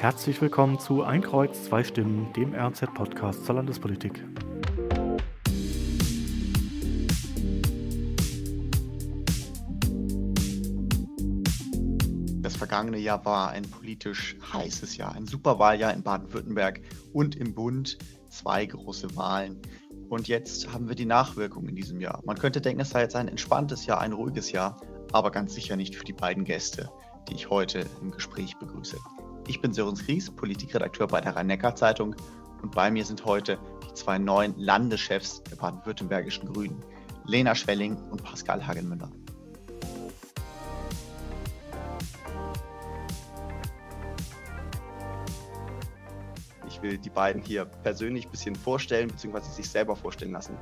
Herzlich willkommen zu Ein Kreuz, zwei Stimmen, dem RZ-Podcast zur Landespolitik. Das vergangene Jahr war ein politisch heißes Jahr, ein Superwahljahr in Baden-Württemberg und im Bund, zwei große Wahlen. Und jetzt haben wir die Nachwirkungen in diesem Jahr. Man könnte denken, es sei jetzt ein entspanntes Jahr, ein ruhiges Jahr, aber ganz sicher nicht für die beiden Gäste, die ich heute im Gespräch begrüße. Ich bin Sören Ries, Politikredakteur bei der Rhein-Neckar-Zeitung und bei mir sind heute die zwei neuen Landeschefs der baden-württembergischen Grünen, Lena Schwelling und Pascal Hagenmüller. Ich will die beiden hier persönlich ein bisschen vorstellen, beziehungsweise sich selber vorstellen lassen.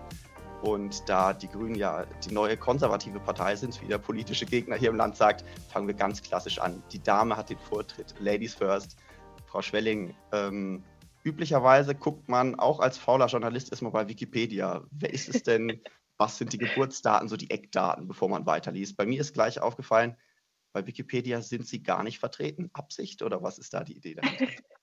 Und da die Grünen ja die neue konservative Partei sind, wie der politische Gegner hier im Land sagt, fangen wir ganz klassisch an. Die Dame hat den Vortritt. Ladies first. Frau Schwelling, ähm, üblicherweise guckt man auch als fauler Journalist erstmal bei Wikipedia. Wer ist es denn? Was sind die Geburtsdaten, so die Eckdaten, bevor man weiterliest? Bei mir ist gleich aufgefallen, bei Wikipedia sind sie gar nicht vertreten. Absicht oder was ist da die Idee dahinter?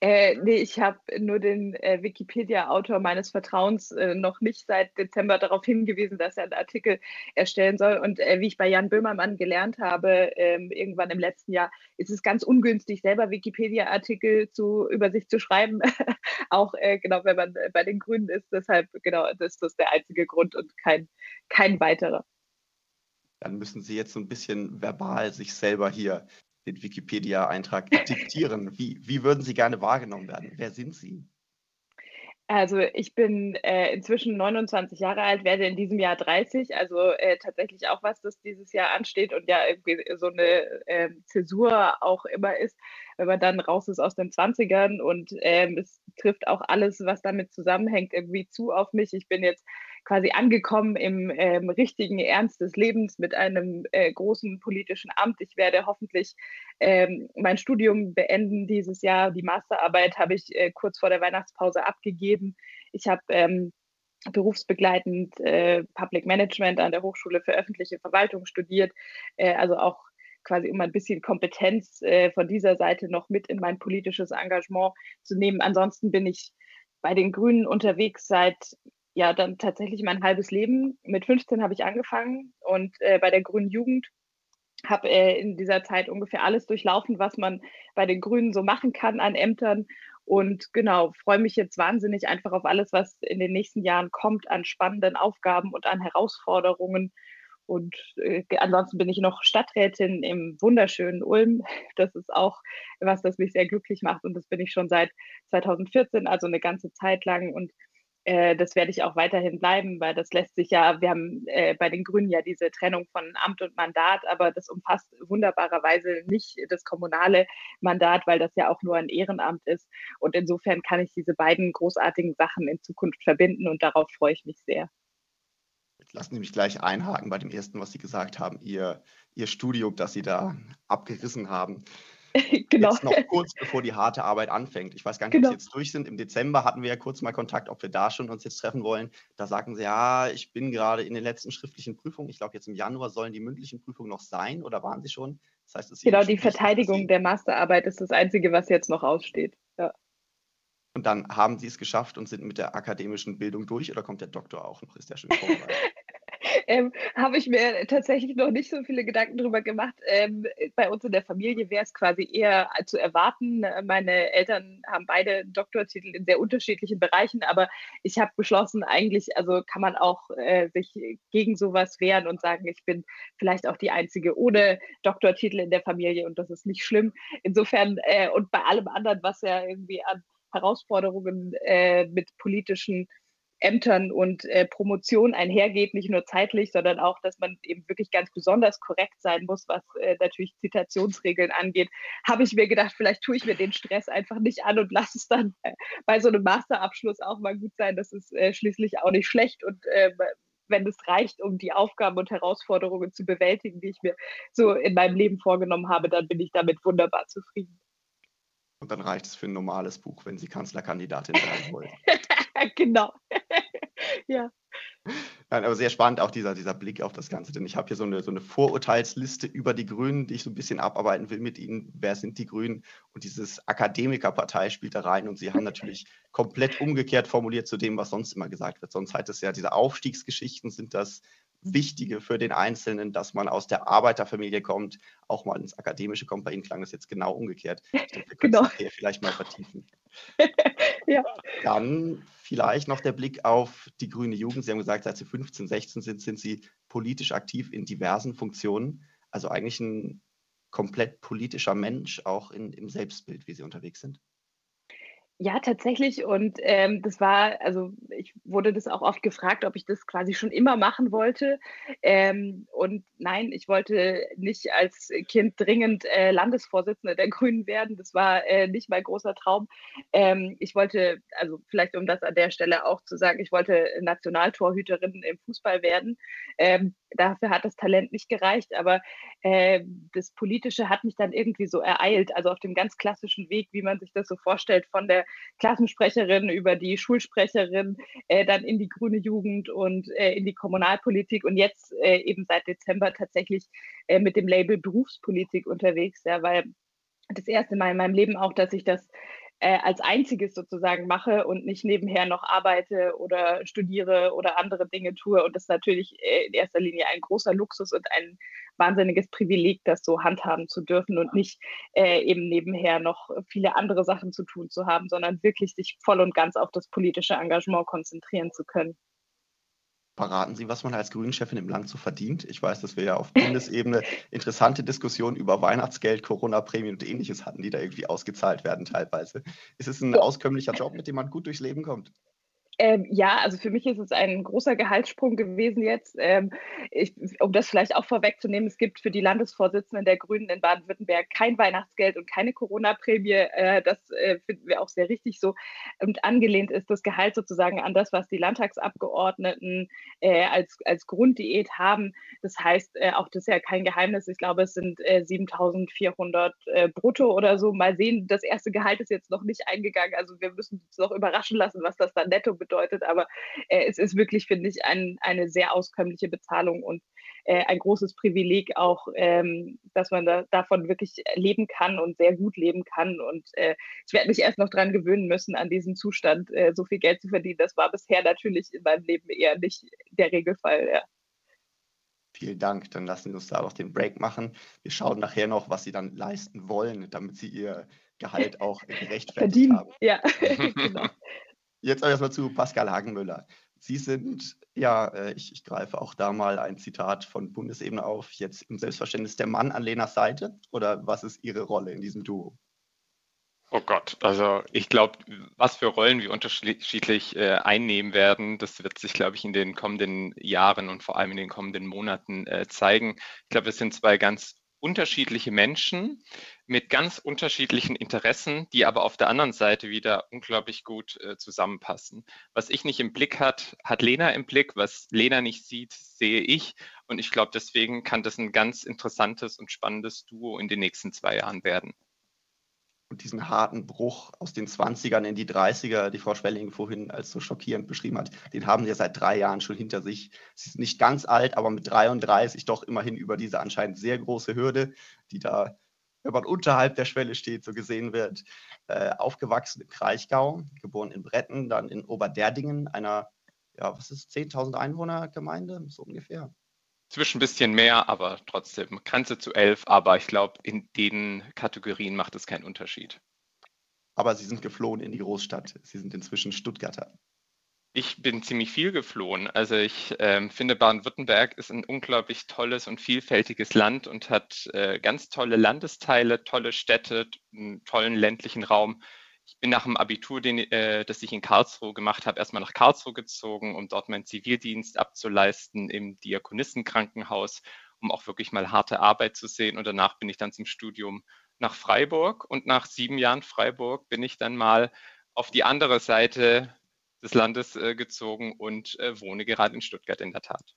Äh, nee, ich habe nur den äh, Wikipedia-Autor meines Vertrauens äh, noch nicht seit Dezember darauf hingewiesen, dass er einen Artikel erstellen soll. Und äh, wie ich bei Jan Böhmermann gelernt habe, ähm, irgendwann im letzten Jahr, ist es ganz ungünstig, selber Wikipedia-Artikel zu, über sich zu schreiben. Auch äh, genau, wenn man bei den Grünen ist. Deshalb, genau, das ist der einzige Grund und kein, kein weiterer dann müssen Sie jetzt so ein bisschen verbal sich selber hier den Wikipedia-Eintrag diktieren. Wie, wie würden Sie gerne wahrgenommen werden? Wer sind Sie? Also ich bin äh, inzwischen 29 Jahre alt, werde in diesem Jahr 30, also äh, tatsächlich auch was, das dieses Jahr ansteht und ja irgendwie so eine äh, Zäsur auch immer ist, wenn man dann raus ist aus den 20ern und ähm, es trifft auch alles, was damit zusammenhängt, irgendwie zu auf mich. Ich bin jetzt quasi angekommen im ähm, richtigen Ernst des Lebens mit einem äh, großen politischen Amt. Ich werde hoffentlich ähm, mein Studium beenden dieses Jahr. Die Masterarbeit habe ich äh, kurz vor der Weihnachtspause abgegeben. Ich habe ähm, berufsbegleitend äh, Public Management an der Hochschule für öffentliche Verwaltung studiert, äh, also auch quasi um ein bisschen Kompetenz äh, von dieser Seite noch mit in mein politisches Engagement zu nehmen. Ansonsten bin ich bei den Grünen unterwegs seit ja dann tatsächlich mein halbes Leben. Mit 15 habe ich angefangen und äh, bei der Grünen Jugend habe äh, in dieser Zeit ungefähr alles durchlaufen, was man bei den Grünen so machen kann an Ämtern. Und genau, freue mich jetzt wahnsinnig einfach auf alles, was in den nächsten Jahren kommt an spannenden Aufgaben und an Herausforderungen. Und äh, ansonsten bin ich noch Stadträtin im wunderschönen Ulm. Das ist auch was, das mich sehr glücklich macht. Und das bin ich schon seit 2014, also eine ganze Zeit lang. Und äh, das werde ich auch weiterhin bleiben, weil das lässt sich ja, wir haben äh, bei den Grünen ja diese Trennung von Amt und Mandat, aber das umfasst wunderbarerweise nicht das kommunale Mandat, weil das ja auch nur ein Ehrenamt ist. Und insofern kann ich diese beiden großartigen Sachen in Zukunft verbinden und darauf freue ich mich sehr. Lassen Sie mich gleich einhaken bei dem ersten, was Sie gesagt haben, Ihr, Ihr Studium, das Sie da abgerissen haben. genau. Jetzt noch kurz bevor die harte Arbeit anfängt. Ich weiß gar nicht, genau. ob Sie jetzt durch sind. Im Dezember hatten wir ja kurz mal Kontakt, ob wir da schon uns jetzt treffen wollen. Da sagten Sie, ja, ich bin gerade in den letzten schriftlichen Prüfungen. Ich glaube, jetzt im Januar sollen die mündlichen Prüfungen noch sein oder waren sie schon? Das heißt, es genau, die Verteidigung der Masterarbeit ist das Einzige, was jetzt noch aussteht. Ja. Und dann haben Sie es geschafft und sind mit der akademischen Bildung durch oder kommt der Doktor auch noch? Ist der schon vorbereitet? ähm, habe ich mir tatsächlich noch nicht so viele Gedanken darüber gemacht. Ähm, bei uns in der Familie wäre es quasi eher zu erwarten. Meine Eltern haben beide Doktortitel in sehr unterschiedlichen Bereichen, aber ich habe beschlossen, eigentlich, also kann man auch äh, sich gegen sowas wehren und sagen, ich bin vielleicht auch die Einzige ohne Doktortitel in der Familie und das ist nicht schlimm. Insofern äh, und bei allem anderen, was ja irgendwie an Herausforderungen äh, mit politischen Ämtern und äh, Promotion einhergeht, nicht nur zeitlich, sondern auch, dass man eben wirklich ganz besonders korrekt sein muss, was äh, natürlich Zitationsregeln angeht, habe ich mir gedacht, vielleicht tue ich mir den Stress einfach nicht an und lasse es dann äh, bei so einem Masterabschluss auch mal gut sein. Das ist äh, schließlich auch nicht schlecht und äh, wenn es reicht, um die Aufgaben und Herausforderungen zu bewältigen, die ich mir so in meinem Leben vorgenommen habe, dann bin ich damit wunderbar zufrieden. Und dann reicht es für ein normales Buch, wenn Sie Kanzlerkandidatin werden wollen. genau. ja. Nein, aber sehr spannend auch dieser, dieser Blick auf das Ganze, denn ich habe hier so eine, so eine Vorurteilsliste über die Grünen, die ich so ein bisschen abarbeiten will mit Ihnen. Wer sind die Grünen? Und dieses Akademikerpartei spielt da rein und Sie haben natürlich komplett umgekehrt formuliert zu dem, was sonst immer gesagt wird. Sonst heißt es ja, diese Aufstiegsgeschichten sind das Wichtige für den Einzelnen, dass man aus der Arbeiterfamilie kommt, auch mal ins Akademische kommt. Bei Ihnen klang das jetzt genau umgekehrt. Ich denke, wir können genau. das vielleicht mal vertiefen. ja. Dann vielleicht noch der Blick auf die grüne Jugend. Sie haben gesagt, seit Sie 15, 16 sind, sind Sie politisch aktiv in diversen Funktionen. Also eigentlich ein komplett politischer Mensch, auch in, im Selbstbild, wie Sie unterwegs sind. Ja, tatsächlich. Und ähm, das war, also ich wurde das auch oft gefragt, ob ich das quasi schon immer machen wollte. Ähm, und nein, ich wollte nicht als Kind dringend äh, Landesvorsitzende der Grünen werden. Das war äh, nicht mein großer Traum. Ähm, ich wollte, also vielleicht um das an der Stelle auch zu sagen, ich wollte Nationaltorhüterin im Fußball werden. Ähm, dafür hat das Talent nicht gereicht, aber äh, das Politische hat mich dann irgendwie so ereilt, also auf dem ganz klassischen Weg, wie man sich das so vorstellt, von der Klassensprecherin über die Schulsprecherin, äh, dann in die grüne Jugend und äh, in die Kommunalpolitik und jetzt äh, eben seit Dezember tatsächlich äh, mit dem Label Berufspolitik unterwegs, ja, weil das erste Mal in meinem Leben auch, dass ich das äh, als einziges sozusagen mache und nicht nebenher noch arbeite oder studiere oder andere Dinge tue. Und das ist natürlich äh, in erster Linie ein großer Luxus und ein wahnsinniges Privileg, das so handhaben zu dürfen und nicht äh, eben nebenher noch viele andere Sachen zu tun zu haben, sondern wirklich sich voll und ganz auf das politische Engagement konzentrieren zu können. Verraten Sie, was man als Grünen-Chefin im Land so verdient? Ich weiß, dass wir ja auf Bundesebene interessante Diskussionen über Weihnachtsgeld, Corona-Prämien und ähnliches hatten, die da irgendwie ausgezahlt werden teilweise. Ist es ein auskömmlicher Job, mit dem man gut durchs Leben kommt? Ähm, ja, also für mich ist es ein großer Gehaltssprung gewesen jetzt. Ähm, ich, um das vielleicht auch vorwegzunehmen, es gibt für die Landesvorsitzenden der Grünen in Baden-Württemberg kein Weihnachtsgeld und keine Corona-Prämie. Äh, das äh, finden wir auch sehr richtig so. Und angelehnt ist das Gehalt sozusagen an das, was die Landtagsabgeordneten äh, als, als Grunddiät haben. Das heißt, äh, auch das ist ja kein Geheimnis. Ich glaube, es sind 7400 äh, äh, brutto oder so. Mal sehen, das erste Gehalt ist jetzt noch nicht eingegangen. Also wir müssen uns noch überraschen lassen, was das dann netto bedeutet bedeutet, aber äh, es ist wirklich, finde ich, ein, eine sehr auskömmliche Bezahlung und äh, ein großes Privileg auch, ähm, dass man da, davon wirklich leben kann und sehr gut leben kann. Und äh, ich werde mich erst noch daran gewöhnen müssen, an diesen Zustand äh, so viel Geld zu verdienen. Das war bisher natürlich in meinem Leben eher nicht der Regelfall. Ja. Vielen Dank. Dann lassen Sie uns da noch den Break machen. Wir schauen nachher noch, was Sie dann leisten wollen, damit Sie Ihr Gehalt auch gerechtfertigt Verdienen. haben. Ja, genau. Jetzt aber erstmal zu Pascal Hagenmüller. Sie sind, ja, äh, ich, ich, greife auch da mal ein Zitat von Bundesebene auf, jetzt im Selbstverständnis der Mann an Lenas Seite oder was ist Ihre Rolle in diesem Duo? Oh Gott, also ich glaube, was für Rollen wir unterschiedlich äh, einnehmen werden, das wird sich, glaube ich, in den kommenden Jahren und vor allem in den kommenden Monaten äh, zeigen. Ich glaube, es sind zwei ganz unterschiedliche Menschen mit ganz unterschiedlichen Interessen, die aber auf der anderen Seite wieder unglaublich gut äh, zusammenpassen. Was ich nicht im Blick hat, hat Lena im Blick. Was Lena nicht sieht, sehe ich. Und ich glaube, deswegen kann das ein ganz interessantes und spannendes Duo in den nächsten zwei Jahren werden. Und diesen harten Bruch aus den 20ern in die 30er, die Frau Schwelling vorhin als so schockierend beschrieben hat, den haben sie ja seit drei Jahren schon hinter sich. Sie ist nicht ganz alt, aber mit 33 doch immerhin über diese anscheinend sehr große Hürde, die da, wenn man unterhalb der Schwelle steht, so gesehen wird. Äh, aufgewachsen im Kraichgau, geboren in Bretten, dann in Oberderdingen, einer, ja, was ist, 10.000 Einwohner Gemeinde, so ungefähr zwischen ein bisschen mehr, aber trotzdem Grenze zu elf. Aber ich glaube, in den Kategorien macht es keinen Unterschied. Aber Sie sind geflohen in die Großstadt. Sie sind inzwischen Stuttgarter. Ich bin ziemlich viel geflohen. Also ich ähm, finde, Baden-Württemberg ist ein unglaublich tolles und vielfältiges Land und hat äh, ganz tolle Landesteile, tolle Städte, einen tollen ländlichen Raum ich bin nach dem Abitur, den, äh, das ich in Karlsruhe gemacht habe, erstmal nach Karlsruhe gezogen, um dort meinen Zivildienst abzuleisten im Diakonissenkrankenhaus, um auch wirklich mal harte Arbeit zu sehen. Und danach bin ich dann zum Studium nach Freiburg. Und nach sieben Jahren Freiburg bin ich dann mal auf die andere Seite des Landes äh, gezogen und äh, wohne gerade in Stuttgart in der Tat.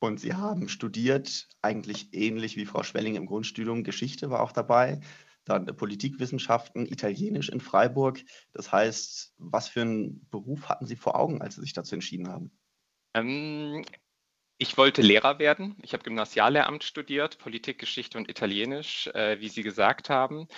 Und Sie haben studiert, eigentlich ähnlich wie Frau Schwelling im Grundstudium. Geschichte war auch dabei, dann Politikwissenschaften, Italienisch in Freiburg. Das heißt, was für einen Beruf hatten Sie vor Augen, als Sie sich dazu entschieden haben? Ähm, ich wollte Lehrer werden. Ich habe Gymnasiallehramt studiert, Politik, Geschichte und Italienisch, äh, wie Sie gesagt haben.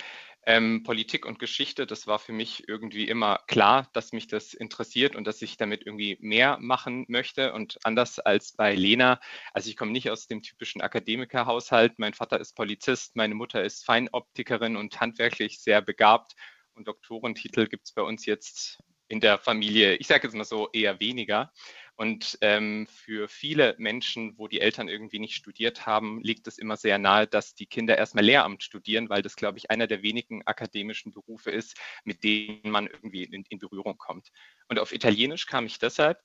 Ähm, Politik und Geschichte, das war für mich irgendwie immer klar, dass mich das interessiert und dass ich damit irgendwie mehr machen möchte. Und anders als bei Lena, also ich komme nicht aus dem typischen Akademikerhaushalt. Mein Vater ist Polizist, meine Mutter ist Feinoptikerin und handwerklich sehr begabt. Und Doktorentitel gibt es bei uns jetzt in der Familie, ich sage jetzt mal so, eher weniger. Und ähm, für viele Menschen, wo die Eltern irgendwie nicht studiert haben, liegt es immer sehr nahe, dass die Kinder erstmal Lehramt studieren, weil das, glaube ich, einer der wenigen akademischen Berufe ist, mit denen man irgendwie in, in Berührung kommt. Und auf Italienisch kam ich deshalb,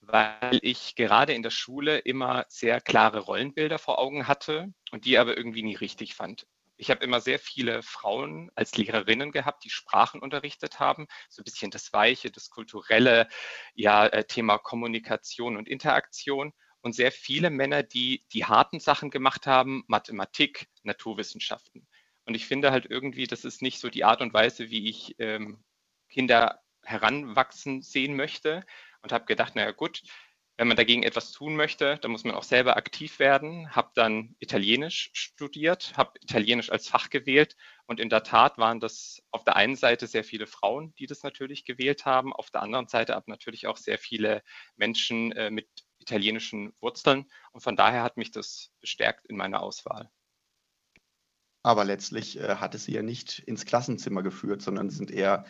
weil ich gerade in der Schule immer sehr klare Rollenbilder vor Augen hatte und die aber irgendwie nie richtig fand. Ich habe immer sehr viele Frauen als Lehrerinnen gehabt, die Sprachen unterrichtet haben, so ein bisschen das Weiche, das kulturelle ja, äh, Thema Kommunikation und Interaktion. Und sehr viele Männer, die die harten Sachen gemacht haben, Mathematik, Naturwissenschaften. Und ich finde halt irgendwie, das ist nicht so die Art und Weise, wie ich ähm, Kinder heranwachsen sehen möchte. Und habe gedacht, naja gut, wenn man dagegen etwas tun möchte, dann muss man auch selber aktiv werden. Habe dann Italienisch studiert, habe Italienisch als Fach gewählt und in der Tat waren das auf der einen Seite sehr viele Frauen, die das natürlich gewählt haben, auf der anderen Seite aber natürlich auch sehr viele Menschen äh, mit italienischen Wurzeln und von daher hat mich das bestärkt in meiner Auswahl. Aber letztlich äh, hat es sie ja nicht ins Klassenzimmer geführt, sondern sind eher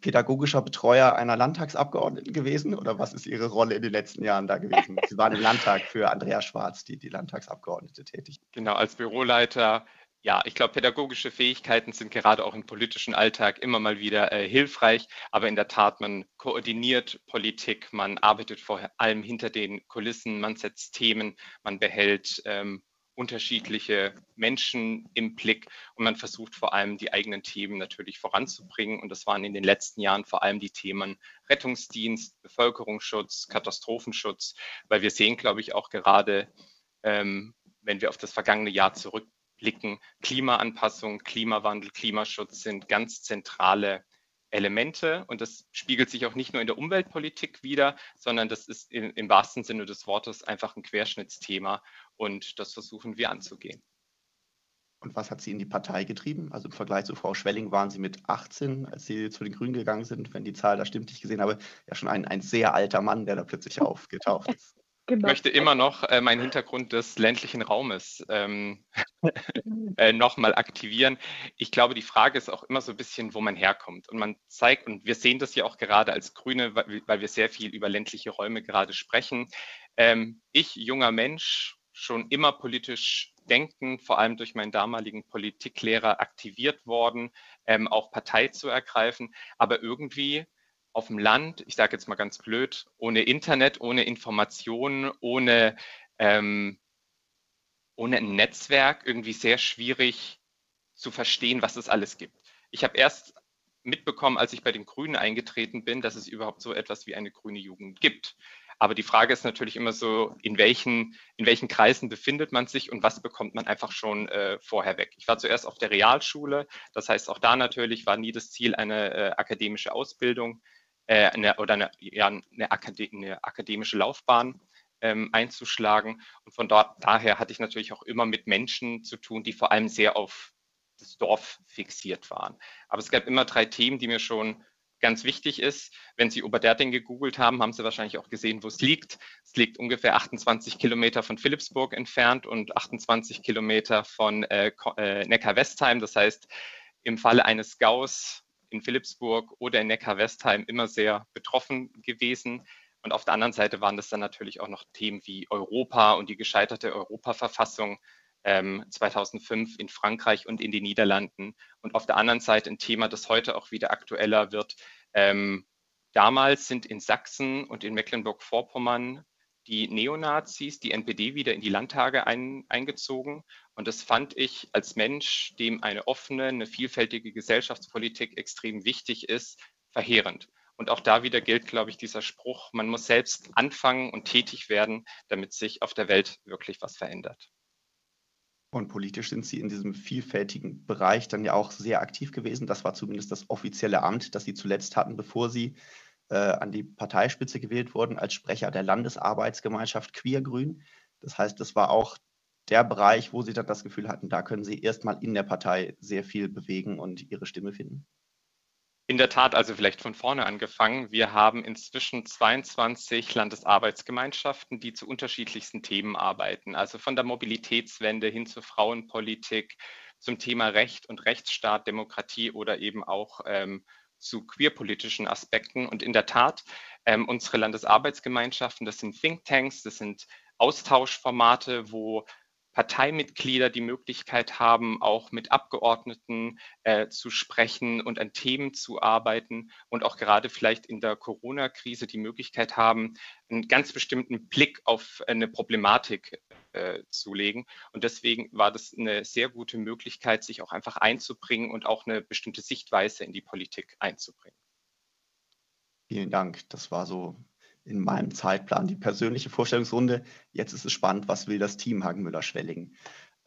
pädagogischer Betreuer einer Landtagsabgeordneten gewesen oder was ist Ihre Rolle in den letzten Jahren da gewesen? Sie waren im Landtag für Andrea Schwarz, die, die Landtagsabgeordnete tätig. Genau, als Büroleiter. Ja, ich glaube, pädagogische Fähigkeiten sind gerade auch im politischen Alltag immer mal wieder äh, hilfreich, aber in der Tat, man koordiniert Politik, man arbeitet vor allem hinter den Kulissen, man setzt Themen, man behält ähm, unterschiedliche Menschen im Blick. Und man versucht vor allem die eigenen Themen natürlich voranzubringen. Und das waren in den letzten Jahren vor allem die Themen Rettungsdienst, Bevölkerungsschutz, Katastrophenschutz, weil wir sehen, glaube ich, auch gerade, ähm, wenn wir auf das vergangene Jahr zurückblicken, Klimaanpassung, Klimawandel, Klimaschutz sind ganz zentrale Elemente. Und das spiegelt sich auch nicht nur in der Umweltpolitik wieder, sondern das ist im, im wahrsten Sinne des Wortes einfach ein Querschnittsthema und das versuchen wir anzugehen. Und was hat Sie in die Partei getrieben? Also im Vergleich zu Frau Schwelling waren Sie mit 18, als Sie zu den Grünen gegangen sind, wenn die Zahl da stimmt, die ich gesehen habe, ja schon ein, ein sehr alter Mann, der da plötzlich aufgetaucht ist. Genau. Ich möchte immer noch äh, meinen Hintergrund des ländlichen Raumes ähm, äh, nochmal aktivieren. Ich glaube, die Frage ist auch immer so ein bisschen, wo man herkommt. Und man zeigt, und wir sehen das ja auch gerade als Grüne, weil, weil wir sehr viel über ländliche Räume gerade sprechen. Ähm, ich, junger Mensch, schon immer politisch denken, vor allem durch meinen damaligen Politiklehrer aktiviert worden, ähm, auch Partei zu ergreifen. Aber irgendwie auf dem Land, ich sage jetzt mal ganz blöd, ohne Internet, ohne Informationen, ohne, ähm, ohne ein Netzwerk irgendwie sehr schwierig zu verstehen, was es alles gibt. Ich habe erst mitbekommen, als ich bei den Grünen eingetreten bin, dass es überhaupt so etwas wie eine grüne Jugend gibt. Aber die Frage ist natürlich immer so, in welchen, in welchen Kreisen befindet man sich und was bekommt man einfach schon äh, vorher weg. Ich war zuerst auf der Realschule, das heißt auch da natürlich war nie das Ziel eine äh, akademische Ausbildung äh, eine, oder eine, ja, eine, Akade eine akademische Laufbahn ähm, einzuschlagen. Und von dort, daher hatte ich natürlich auch immer mit Menschen zu tun, die vor allem sehr auf das Dorf fixiert waren. Aber es gab immer drei Themen, die mir schon ganz wichtig ist. Wenn Sie Oberderting gegoogelt haben, haben Sie wahrscheinlich auch gesehen, wo es liegt. Es liegt ungefähr 28 Kilometer von Philipsburg entfernt und 28 Kilometer von äh, äh, Neckar-Westheim. Das heißt, im Falle eines Gaus in Philipsburg oder in Neckar-Westheim immer sehr betroffen gewesen. Und auf der anderen Seite waren das dann natürlich auch noch Themen wie Europa und die gescheiterte Europaverfassung ähm, 2005 in Frankreich und in den Niederlanden. Und auf der anderen Seite ein Thema, das heute auch wieder aktueller wird. Ähm, damals sind in Sachsen und in Mecklenburg-Vorpommern die Neonazis, die NPD wieder in die Landtage ein, eingezogen. Und das fand ich als Mensch, dem eine offene, eine vielfältige Gesellschaftspolitik extrem wichtig ist, verheerend. Und auch da wieder gilt, glaube ich, dieser Spruch, man muss selbst anfangen und tätig werden, damit sich auf der Welt wirklich was verändert. Und politisch sind Sie in diesem vielfältigen Bereich dann ja auch sehr aktiv gewesen. Das war zumindest das offizielle Amt, das Sie zuletzt hatten, bevor Sie äh, an die Parteispitze gewählt wurden, als Sprecher der Landesarbeitsgemeinschaft Queergrün. Das heißt, das war auch der Bereich, wo Sie dann das Gefühl hatten, da können Sie erstmal in der Partei sehr viel bewegen und Ihre Stimme finden. In der Tat, also vielleicht von vorne angefangen. Wir haben inzwischen 22 Landesarbeitsgemeinschaften, die zu unterschiedlichsten Themen arbeiten. Also von der Mobilitätswende hin zur Frauenpolitik, zum Thema Recht und Rechtsstaat, Demokratie oder eben auch ähm, zu queerpolitischen Aspekten. Und in der Tat, ähm, unsere Landesarbeitsgemeinschaften, das sind Thinktanks, das sind Austauschformate, wo Parteimitglieder die Möglichkeit haben, auch mit Abgeordneten äh, zu sprechen und an Themen zu arbeiten und auch gerade vielleicht in der Corona-Krise die Möglichkeit haben, einen ganz bestimmten Blick auf eine Problematik äh, zu legen. Und deswegen war das eine sehr gute Möglichkeit, sich auch einfach einzubringen und auch eine bestimmte Sichtweise in die Politik einzubringen. Vielen Dank. Das war so in meinem Zeitplan die persönliche Vorstellungsrunde. Jetzt ist es spannend, was will das Team Hagenmüller-Schwelling?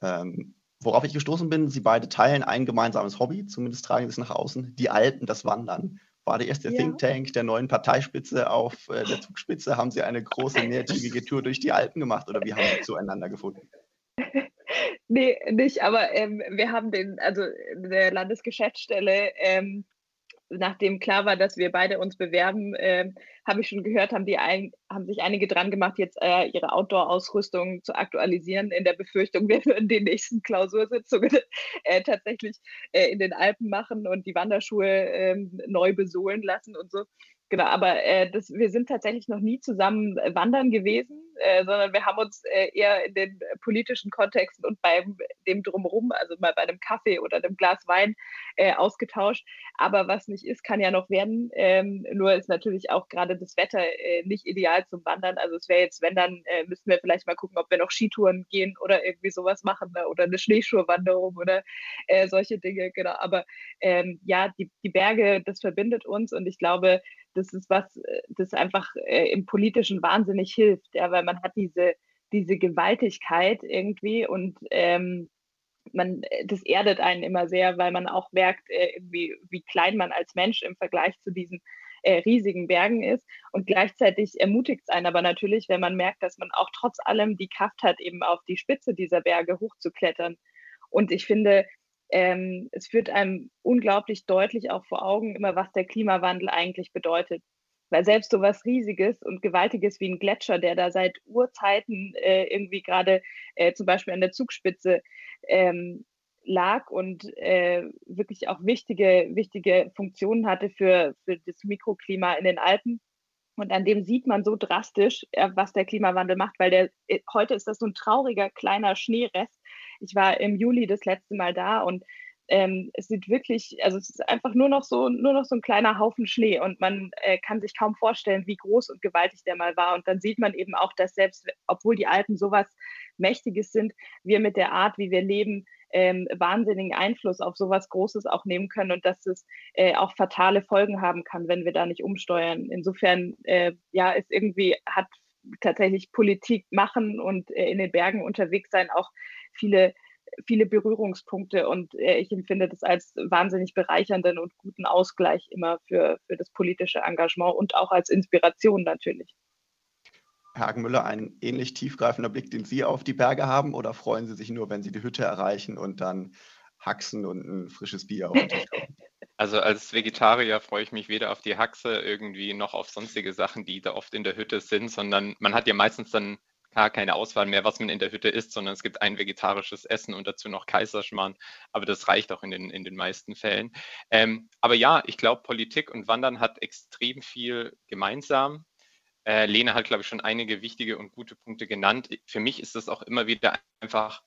Ähm, worauf ich gestoßen bin, Sie beide teilen ein gemeinsames Hobby, zumindest tragen Sie es nach außen, die Alpen, das Wandern. War der erste ja. Think Tank der neuen Parteispitze auf äh, der Zugspitze? Haben Sie eine große mehrtägige Tour durch die Alpen gemacht oder wie haben Sie zueinander gefunden? Nee, nicht, aber ähm, wir haben den, also der Landesgeschäftsstelle ähm, nachdem klar war, dass wir beide uns bewerben, äh, habe ich schon gehört, haben, die ein, haben sich einige dran gemacht, jetzt äh, ihre Outdoor-Ausrüstung zu aktualisieren, in der Befürchtung, wir würden die nächsten Klausursitzungen äh, tatsächlich äh, in den Alpen machen und die Wanderschuhe ähm, neu besohlen lassen und so. Genau, aber äh, das, wir sind tatsächlich noch nie zusammen äh, wandern gewesen, äh, sondern wir haben uns äh, eher in den politischen Kontexten und bei dem Drumherum, also mal bei einem Kaffee oder einem Glas Wein äh, ausgetauscht. Aber was nicht ist, kann ja noch werden. Ähm, nur ist natürlich auch gerade das Wetter äh, nicht ideal zum Wandern. Also es wäre jetzt, wenn, dann müssten wir vielleicht mal gucken, ob wir noch Skitouren gehen oder irgendwie sowas machen ne? oder eine Schneeschuhwanderung oder solche Dinge. Genau, aber ähm, ja, die, die Berge, das verbindet uns und ich glaube, das ist was, äh, das einfach äh, im Politischen wahnsinnig hilft, ja, weil man hat diese, diese Gewaltigkeit irgendwie und ähm, man, äh, das erdet einen immer sehr, weil man auch merkt, äh, wie, wie klein man als Mensch im Vergleich zu diesen äh, riesigen Bergen ist. Und gleichzeitig ermutigt es einen aber natürlich, wenn man merkt, dass man auch trotz allem die Kraft hat, eben auf die Spitze dieser Berge hochzuklettern. Und ich finde, ähm, es führt einem unglaublich deutlich auch vor Augen immer, was der Klimawandel eigentlich bedeutet. Weil selbst so was Riesiges und Gewaltiges wie ein Gletscher, der da seit Urzeiten äh, irgendwie gerade äh, zum Beispiel an der Zugspitze ähm, lag und äh, wirklich auch wichtige, wichtige Funktionen hatte für, für das Mikroklima in den Alpen. Und an dem sieht man so drastisch, äh, was der Klimawandel macht, weil der, äh, heute ist das so ein trauriger kleiner Schneerest, ich war im Juli das letzte Mal da und ähm, es sieht wirklich, also es ist einfach nur noch so, nur noch so ein kleiner Haufen Schnee und man äh, kann sich kaum vorstellen, wie groß und gewaltig der mal war. Und dann sieht man eben auch, dass selbst, obwohl die Alpen sowas Mächtiges sind, wir mit der Art, wie wir leben, ähm, wahnsinnigen Einfluss auf sowas Großes auch nehmen können und dass es äh, auch fatale Folgen haben kann, wenn wir da nicht umsteuern. Insofern, äh, ja, ist irgendwie, hat tatsächlich Politik machen und äh, in den Bergen unterwegs sein auch viele viele Berührungspunkte und äh, ich empfinde das als wahnsinnig bereichernden und guten Ausgleich immer für, für das politische Engagement und auch als Inspiration natürlich. Herr Hagenmüller, ein ähnlich tiefgreifender Blick, den Sie auf die Berge haben, oder freuen Sie sich nur, wenn Sie die Hütte erreichen und dann Haxen und ein frisches Bier auf den Tisch kommen? Also als Vegetarier freue ich mich weder auf die Haxe irgendwie noch auf sonstige Sachen, die da oft in der Hütte sind, sondern man hat ja meistens dann gar keine Auswahl mehr, was man in der Hütte isst, sondern es gibt ein vegetarisches Essen und dazu noch Kaiserschmarrn. Aber das reicht auch in den, in den meisten Fällen. Ähm, aber ja, ich glaube, Politik und Wandern hat extrem viel gemeinsam. Äh, Lene hat, glaube ich, schon einige wichtige und gute Punkte genannt. Für mich ist das auch immer wieder einfach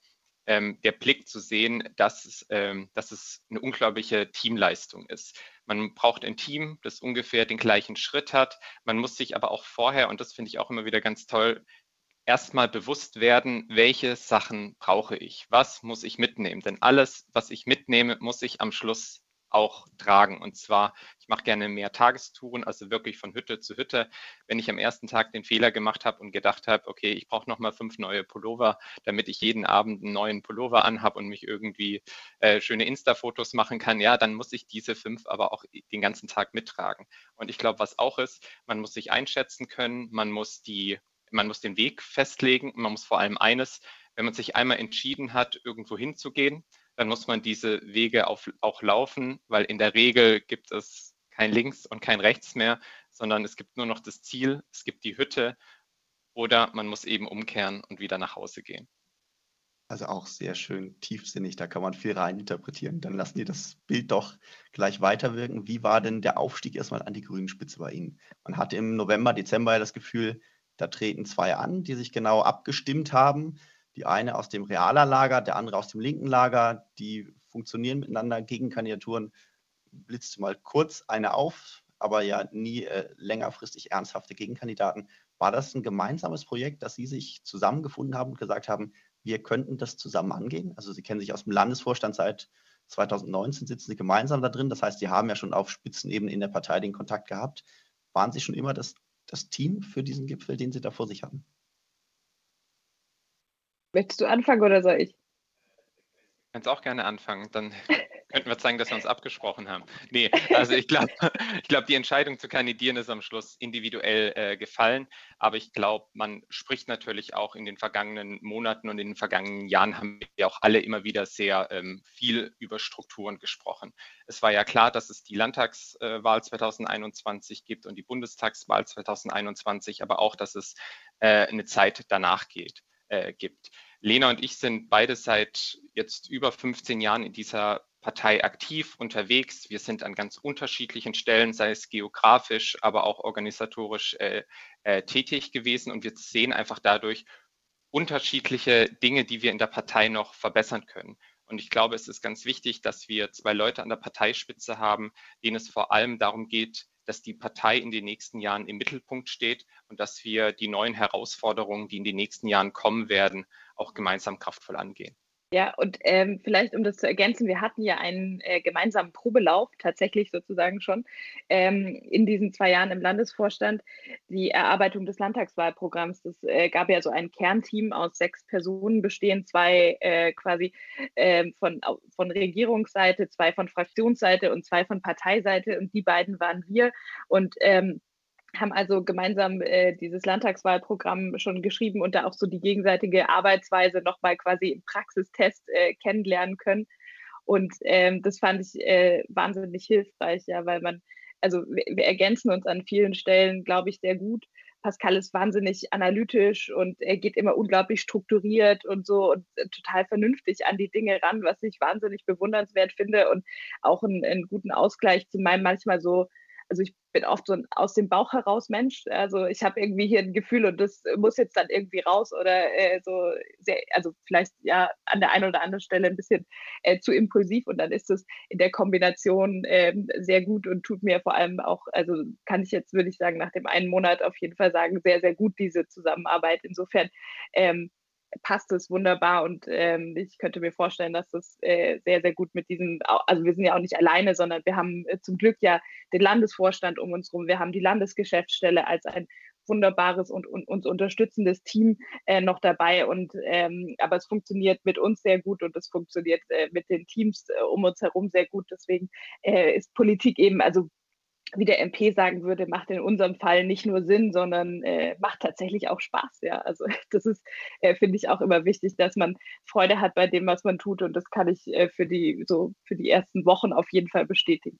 ähm, der Blick zu sehen, dass es, ähm, dass es eine unglaubliche Teamleistung ist. Man braucht ein Team, das ungefähr den gleichen Schritt hat. Man muss sich aber auch vorher, und das finde ich auch immer wieder ganz toll, erstmal bewusst werden, welche Sachen brauche ich, was muss ich mitnehmen. Denn alles, was ich mitnehme, muss ich am Schluss auch tragen. Und zwar, ich mache gerne mehr Tagestouren, also wirklich von Hütte zu Hütte. Wenn ich am ersten Tag den Fehler gemacht habe und gedacht habe, okay, ich brauche nochmal fünf neue Pullover, damit ich jeden Abend einen neuen Pullover anhabe und mich irgendwie äh, schöne Insta-Fotos machen kann, ja, dann muss ich diese fünf aber auch den ganzen Tag mittragen. Und ich glaube, was auch ist, man muss sich einschätzen können, man muss die man muss den Weg festlegen. Man muss vor allem eines, wenn man sich einmal entschieden hat, irgendwo hinzugehen, dann muss man diese Wege auf, auch laufen, weil in der Regel gibt es kein Links und kein Rechts mehr, sondern es gibt nur noch das Ziel, es gibt die Hütte oder man muss eben umkehren und wieder nach Hause gehen. Also auch sehr schön tiefsinnig, da kann man viel reininterpretieren. Dann lassen wir das Bild doch gleich weiterwirken. Wie war denn der Aufstieg erstmal an die grünen Spitze bei Ihnen? Man hatte im November, Dezember ja das Gefühl, da treten zwei an, die sich genau abgestimmt haben. Die eine aus dem realer Lager, der andere aus dem linken Lager. Die funktionieren miteinander. Gegenkandidaturen blitzt mal kurz eine auf, aber ja nie äh, längerfristig ernsthafte Gegenkandidaten. War das ein gemeinsames Projekt, dass Sie sich zusammengefunden haben und gesagt haben, wir könnten das zusammen angehen? Also Sie kennen sich aus dem Landesvorstand seit 2019, sitzen Sie gemeinsam da drin. Das heißt, Sie haben ja schon auf Spitzenebene in der Partei den Kontakt gehabt. Waren Sie schon immer das das Team für diesen Gipfel, den Sie da vor sich hatten? Möchtest du anfangen oder soll ich? kannst auch gerne anfangen, dann könnten wir zeigen, dass wir uns abgesprochen haben. Nee, also ich glaube, ich glaube, die Entscheidung zu kandidieren ist am Schluss individuell äh, gefallen. Aber ich glaube, man spricht natürlich auch in den vergangenen Monaten und in den vergangenen Jahren haben wir auch alle immer wieder sehr ähm, viel über Strukturen gesprochen. Es war ja klar, dass es die Landtagswahl 2021 gibt und die Bundestagswahl 2021, aber auch, dass es äh, eine Zeit danach geht, äh, gibt. Lena und ich sind beide seit jetzt über 15 Jahren in dieser Partei aktiv unterwegs. Wir sind an ganz unterschiedlichen Stellen, sei es geografisch, aber auch organisatorisch äh, äh, tätig gewesen. Und wir sehen einfach dadurch unterschiedliche Dinge, die wir in der Partei noch verbessern können. Und ich glaube, es ist ganz wichtig, dass wir zwei Leute an der Parteispitze haben, denen es vor allem darum geht, dass die Partei in den nächsten Jahren im Mittelpunkt steht und dass wir die neuen Herausforderungen, die in den nächsten Jahren kommen werden, auch gemeinsam kraftvoll angehen. Ja, und ähm, vielleicht um das zu ergänzen, wir hatten ja einen äh, gemeinsamen Probelauf, tatsächlich sozusagen schon, ähm, in diesen zwei Jahren im Landesvorstand. Die Erarbeitung des Landtagswahlprogramms, das äh, gab ja so ein Kernteam aus sechs Personen, bestehen zwei äh, quasi ähm, von, von Regierungsseite, zwei von Fraktionsseite und zwei von Parteiseite. Und die beiden waren wir. Und ähm, haben also gemeinsam äh, dieses Landtagswahlprogramm schon geschrieben und da auch so die gegenseitige Arbeitsweise nochmal quasi im Praxistest äh, kennenlernen können. Und ähm, das fand ich äh, wahnsinnig hilfreich, ja, weil man, also wir, wir ergänzen uns an vielen Stellen, glaube ich, sehr gut. Pascal ist wahnsinnig analytisch und er geht immer unglaublich strukturiert und so und äh, total vernünftig an die Dinge ran, was ich wahnsinnig bewundernswert finde und auch einen, einen guten Ausgleich zu meinem manchmal so also ich bin oft so ein aus dem Bauch heraus Mensch. Also ich habe irgendwie hier ein Gefühl und das muss jetzt dann irgendwie raus oder äh, so sehr, also vielleicht ja an der einen oder anderen Stelle ein bisschen äh, zu impulsiv und dann ist es in der Kombination äh, sehr gut und tut mir vor allem auch, also kann ich jetzt, würde ich sagen, nach dem einen Monat auf jeden Fall sagen, sehr, sehr gut diese Zusammenarbeit. Insofern ähm, passt es wunderbar und ähm, ich könnte mir vorstellen, dass das äh, sehr, sehr gut mit diesem, also wir sind ja auch nicht alleine, sondern wir haben äh, zum Glück ja den Landesvorstand um uns herum, wir haben die Landesgeschäftsstelle als ein wunderbares und, und uns unterstützendes Team äh, noch dabei und ähm, aber es funktioniert mit uns sehr gut und es funktioniert äh, mit den Teams äh, um uns herum sehr gut. Deswegen äh, ist Politik eben, also wie der MP sagen würde, macht in unserem Fall nicht nur Sinn, sondern äh, macht tatsächlich auch Spaß. Ja, also das ist, äh, finde ich, auch immer wichtig, dass man Freude hat bei dem, was man tut. Und das kann ich äh, für die so für die ersten Wochen auf jeden Fall bestätigen.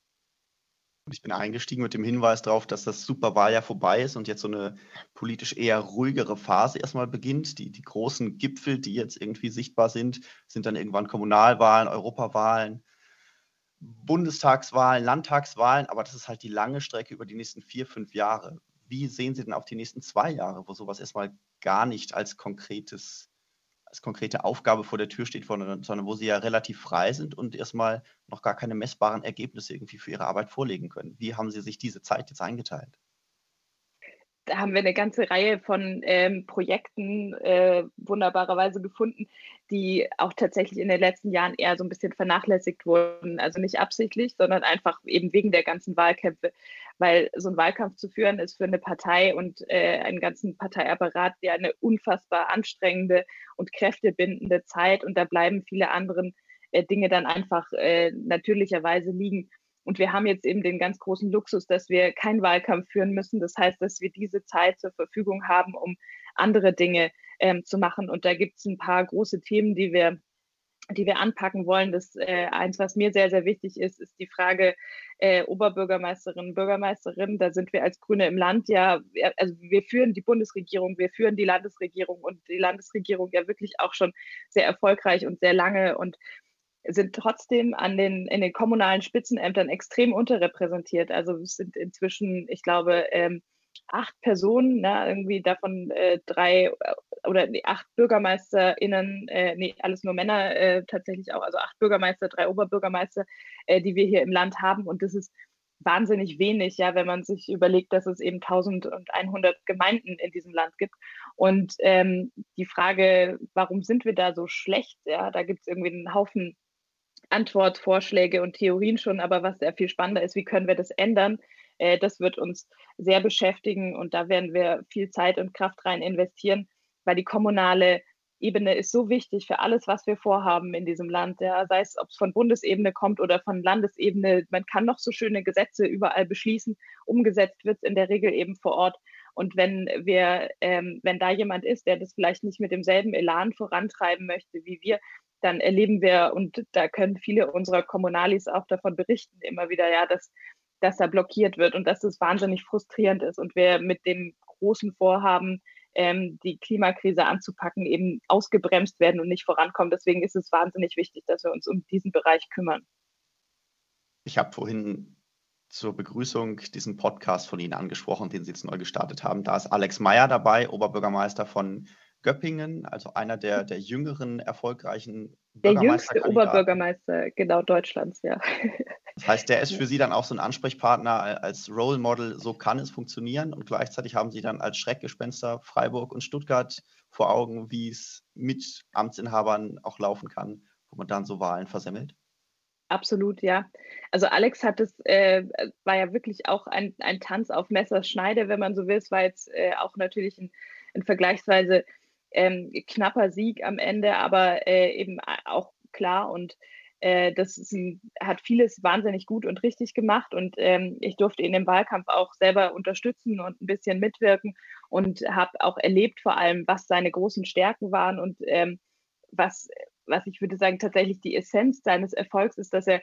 Ich bin eingestiegen mit dem Hinweis darauf, dass das Superwahljahr vorbei ist und jetzt so eine politisch eher ruhigere Phase erstmal beginnt. Die, die großen Gipfel, die jetzt irgendwie sichtbar sind, sind dann irgendwann Kommunalwahlen, Europawahlen. Bundestagswahlen, Landtagswahlen, aber das ist halt die lange Strecke über die nächsten vier, fünf Jahre. Wie sehen Sie denn auf die nächsten zwei Jahre, wo sowas erstmal gar nicht als konkretes, als konkrete Aufgabe vor der Tür steht, sondern wo Sie ja relativ frei sind und erstmal noch gar keine messbaren Ergebnisse irgendwie für Ihre Arbeit vorlegen können? Wie haben Sie sich diese Zeit jetzt eingeteilt? Da haben wir eine ganze Reihe von ähm, Projekten äh, wunderbarerweise gefunden, die auch tatsächlich in den letzten Jahren eher so ein bisschen vernachlässigt wurden. Also nicht absichtlich, sondern einfach eben wegen der ganzen Wahlkämpfe. Weil so ein Wahlkampf zu führen ist für eine Partei und äh, einen ganzen Parteiapparat ja eine unfassbar anstrengende und kräftebindende Zeit. Und da bleiben viele andere äh, Dinge dann einfach äh, natürlicherweise liegen. Und wir haben jetzt eben den ganz großen Luxus, dass wir keinen Wahlkampf führen müssen. Das heißt, dass wir diese Zeit zur Verfügung haben, um andere Dinge ähm, zu machen. Und da gibt es ein paar große Themen, die wir die wir anpacken wollen. Das äh, eins, was mir sehr, sehr wichtig ist, ist die Frage äh, Oberbürgermeisterin, Bürgermeisterin. Da sind wir als Grüne im Land ja, also wir führen die Bundesregierung, wir führen die Landesregierung und die Landesregierung ja wirklich auch schon sehr erfolgreich und sehr lange und sind trotzdem an den, in den kommunalen Spitzenämtern extrem unterrepräsentiert. Also es sind inzwischen, ich glaube, ähm, acht Personen, ne, irgendwie davon äh, drei äh, oder nee, acht BürgermeisterInnen, äh, nee, alles nur Männer äh, tatsächlich auch, also acht Bürgermeister, drei Oberbürgermeister, äh, die wir hier im Land haben. Und das ist wahnsinnig wenig, ja, wenn man sich überlegt, dass es eben 1100 Gemeinden in diesem Land gibt. Und ähm, die Frage, warum sind wir da so schlecht? Ja, da gibt es irgendwie einen Haufen Antwortvorschläge und Theorien schon, aber was sehr viel spannender ist, wie können wir das ändern? Äh, das wird uns sehr beschäftigen und da werden wir viel Zeit und Kraft rein investieren, weil die kommunale Ebene ist so wichtig für alles, was wir vorhaben in diesem Land. Ja, sei es, ob es von Bundesebene kommt oder von Landesebene. Man kann noch so schöne Gesetze überall beschließen. Umgesetzt wird es in der Regel eben vor Ort. Und wenn wir, ähm, wenn da jemand ist, der das vielleicht nicht mit demselben Elan vorantreiben möchte wie wir, dann erleben wir, und da können viele unserer Kommunalis auch davon berichten, immer wieder, ja, dass, dass da blockiert wird und dass es wahnsinnig frustrierend ist und wir mit dem großen Vorhaben, ähm, die Klimakrise anzupacken, eben ausgebremst werden und nicht vorankommen. Deswegen ist es wahnsinnig wichtig, dass wir uns um diesen Bereich kümmern. Ich habe vorhin zur Begrüßung diesen Podcast von Ihnen angesprochen, den Sie jetzt neu gestartet haben. Da ist Alex Meyer dabei, Oberbürgermeister von Göppingen, also einer der, der jüngeren erfolgreichen Der jüngste Oberbürgermeister, genau, Deutschlands, ja. Das heißt, der ist für Sie dann auch so ein Ansprechpartner als Role Model, so kann es funktionieren und gleichzeitig haben Sie dann als Schreckgespenster Freiburg und Stuttgart vor Augen, wie es mit Amtsinhabern auch laufen kann, wo man dann so Wahlen versemmelt. Absolut, ja. Also Alex hat es, äh, war ja wirklich auch ein, ein Tanz auf Messerschneide, wenn man so will. Es war jetzt äh, auch natürlich ein, ein vergleichsweise ähm, knapper Sieg am Ende, aber äh, eben auch klar und äh, das ein, hat vieles wahnsinnig gut und richtig gemacht und ähm, ich durfte ihn im Wahlkampf auch selber unterstützen und ein bisschen mitwirken und habe auch erlebt vor allem, was seine großen Stärken waren und ähm, was, was ich würde sagen tatsächlich die Essenz seines Erfolgs ist, dass er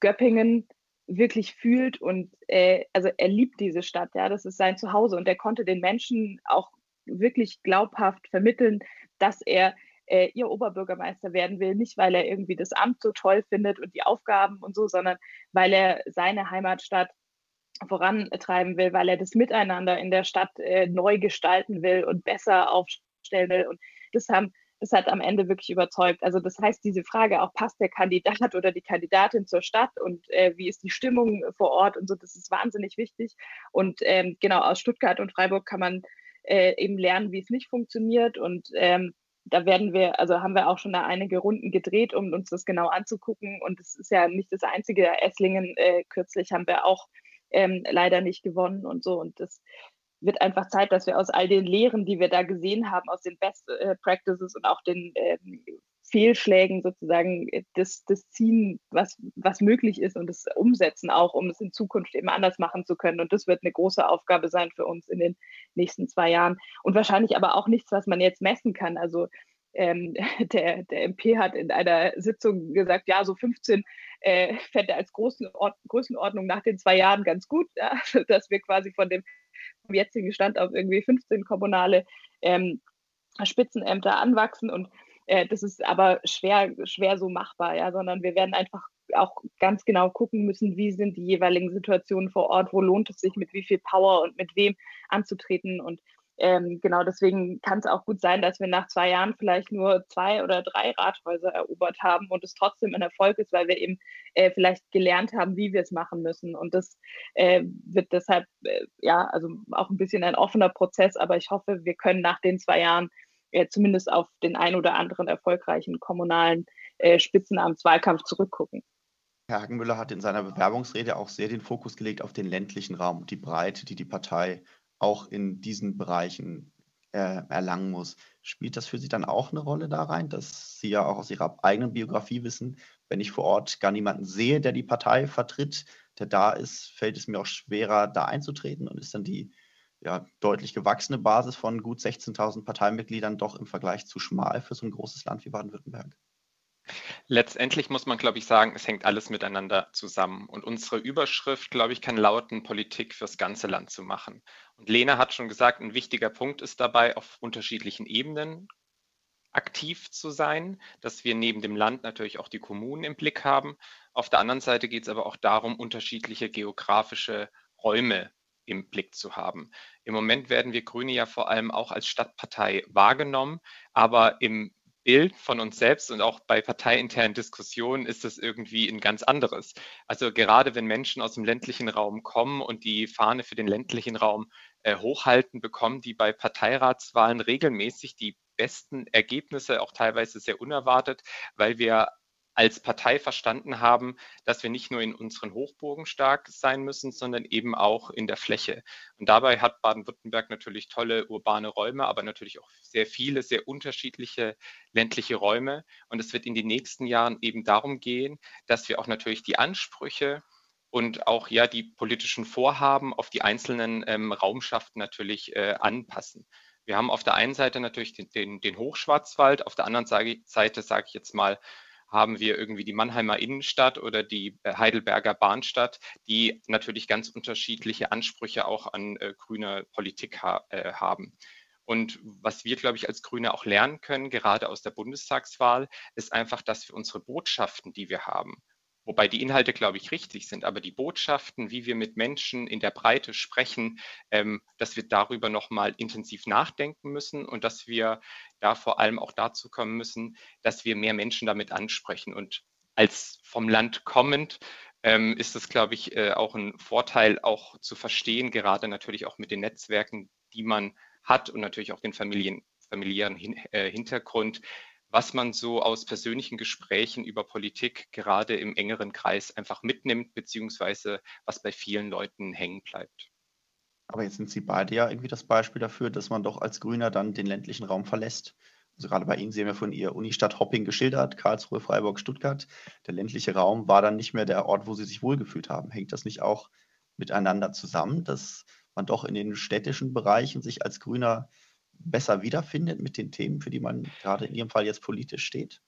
Göppingen wirklich fühlt und äh, also er liebt diese Stadt, ja, das ist sein Zuhause und er konnte den Menschen auch wirklich glaubhaft vermitteln, dass er äh, ihr Oberbürgermeister werden will, nicht weil er irgendwie das Amt so toll findet und die Aufgaben und so, sondern weil er seine Heimatstadt vorantreiben will, weil er das Miteinander in der Stadt äh, neu gestalten will und besser aufstellen will. Und das haben das hat am Ende wirklich überzeugt. Also das heißt, diese Frage auch, passt der Kandidat oder die Kandidatin zur Stadt und äh, wie ist die Stimmung vor Ort und so, das ist wahnsinnig wichtig. Und ähm, genau aus Stuttgart und Freiburg kann man äh, eben lernen, wie es nicht funktioniert. Und ähm, da werden wir, also haben wir auch schon da einige Runden gedreht, um uns das genau anzugucken. Und es ist ja nicht das einzige. Esslingen äh, kürzlich haben wir auch ähm, leider nicht gewonnen und so. Und das wird einfach Zeit, dass wir aus all den Lehren, die wir da gesehen haben, aus den Best äh, Practices und auch den ähm, Fehlschlägen sozusagen äh, das, das ziehen, was, was möglich ist und das umsetzen auch, um es in Zukunft eben anders machen zu können. Und das wird eine große Aufgabe sein für uns in den nächsten zwei Jahren. Und wahrscheinlich aber auch nichts, was man jetzt messen kann. Also ähm, der, der MP hat in einer Sitzung gesagt, ja, so 15 äh, fände als Größenord Größenordnung nach den zwei Jahren ganz gut, ja, dass wir quasi von dem jetzigen Stand auf irgendwie 15 kommunale ähm, Spitzenämter anwachsen und äh, das ist aber schwer, schwer so machbar, ja, sondern wir werden einfach auch ganz genau gucken müssen, wie sind die jeweiligen Situationen vor Ort, wo lohnt es sich, mit wie viel Power und mit wem anzutreten. Und ähm, genau deswegen kann es auch gut sein, dass wir nach zwei Jahren vielleicht nur zwei oder drei Rathäuser erobert haben und es trotzdem ein Erfolg ist, weil wir eben äh, vielleicht gelernt haben, wie wir es machen müssen. Und das äh, wird deshalb, äh, ja, also auch ein bisschen ein offener Prozess, aber ich hoffe, wir können nach den zwei Jahren äh, zumindest auf den ein oder anderen erfolgreichen kommunalen äh, Spitzenamtswahlkampf zurückgucken. Herr Hagenmüller hat in seiner Bewerbungsrede auch sehr den Fokus gelegt auf den ländlichen Raum und die Breite, die die Partei auch in diesen Bereichen äh, erlangen muss. Spielt das für Sie dann auch eine Rolle da rein, dass Sie ja auch aus Ihrer eigenen Biografie wissen, wenn ich vor Ort gar niemanden sehe, der die Partei vertritt, der da ist, fällt es mir auch schwerer, da einzutreten und ist dann die ja, deutlich gewachsene Basis von gut 16.000 Parteimitgliedern doch im Vergleich zu schmal für so ein großes Land wie Baden-Württemberg? Letztendlich muss man, glaube ich, sagen, es hängt alles miteinander zusammen. Und unsere Überschrift, glaube ich, kann lauten, Politik fürs ganze Land zu machen. Und Lena hat schon gesagt, ein wichtiger Punkt ist dabei, auf unterschiedlichen Ebenen aktiv zu sein, dass wir neben dem Land natürlich auch die Kommunen im Blick haben. Auf der anderen Seite geht es aber auch darum, unterschiedliche geografische Räume im Blick zu haben. Im Moment werden wir Grüne ja vor allem auch als Stadtpartei wahrgenommen, aber im Bild von uns selbst und auch bei parteiinternen Diskussionen ist das irgendwie ein ganz anderes. Also gerade wenn Menschen aus dem ländlichen Raum kommen und die Fahne für den ländlichen Raum äh, hochhalten, bekommen die bei Parteiratswahlen regelmäßig die besten Ergebnisse, auch teilweise sehr unerwartet, weil wir als Partei verstanden haben, dass wir nicht nur in unseren Hochburgen stark sein müssen, sondern eben auch in der Fläche. Und dabei hat Baden-Württemberg natürlich tolle urbane Räume, aber natürlich auch sehr viele, sehr unterschiedliche ländliche Räume. Und es wird in den nächsten Jahren eben darum gehen, dass wir auch natürlich die Ansprüche und auch ja die politischen Vorhaben auf die einzelnen ähm, Raumschaften natürlich äh, anpassen. Wir haben auf der einen Seite natürlich den, den, den Hochschwarzwald, auf der anderen Seite, sage ich jetzt mal, haben wir irgendwie die Mannheimer Innenstadt oder die äh, Heidelberger Bahnstadt, die natürlich ganz unterschiedliche Ansprüche auch an äh, grüne Politik ha äh, haben. Und was wir, glaube ich, als Grüne auch lernen können, gerade aus der Bundestagswahl, ist einfach, dass wir unsere Botschaften, die wir haben, Wobei die Inhalte, glaube ich, richtig sind, aber die Botschaften, wie wir mit Menschen in der Breite sprechen, ähm, dass wir darüber nochmal intensiv nachdenken müssen und dass wir da vor allem auch dazu kommen müssen, dass wir mehr Menschen damit ansprechen. Und als vom Land kommend ähm, ist es, glaube ich, äh, auch ein Vorteil, auch zu verstehen, gerade natürlich auch mit den Netzwerken, die man hat und natürlich auch den Familien, familiären Hin äh, Hintergrund, was man so aus persönlichen Gesprächen über Politik gerade im engeren Kreis einfach mitnimmt, beziehungsweise was bei vielen Leuten hängen bleibt. Aber jetzt sind Sie beide ja irgendwie das Beispiel dafür, dass man doch als Grüner dann den ländlichen Raum verlässt. Also gerade bei Ihnen sehen wir von Ihr Unistadt Hopping geschildert, Karlsruhe, Freiburg, Stuttgart. Der ländliche Raum war dann nicht mehr der Ort, wo Sie sich wohlgefühlt haben. Hängt das nicht auch miteinander zusammen, dass man doch in den städtischen Bereichen sich als Grüner besser wiederfindet mit den Themen, für die man gerade in Ihrem Fall jetzt politisch steht?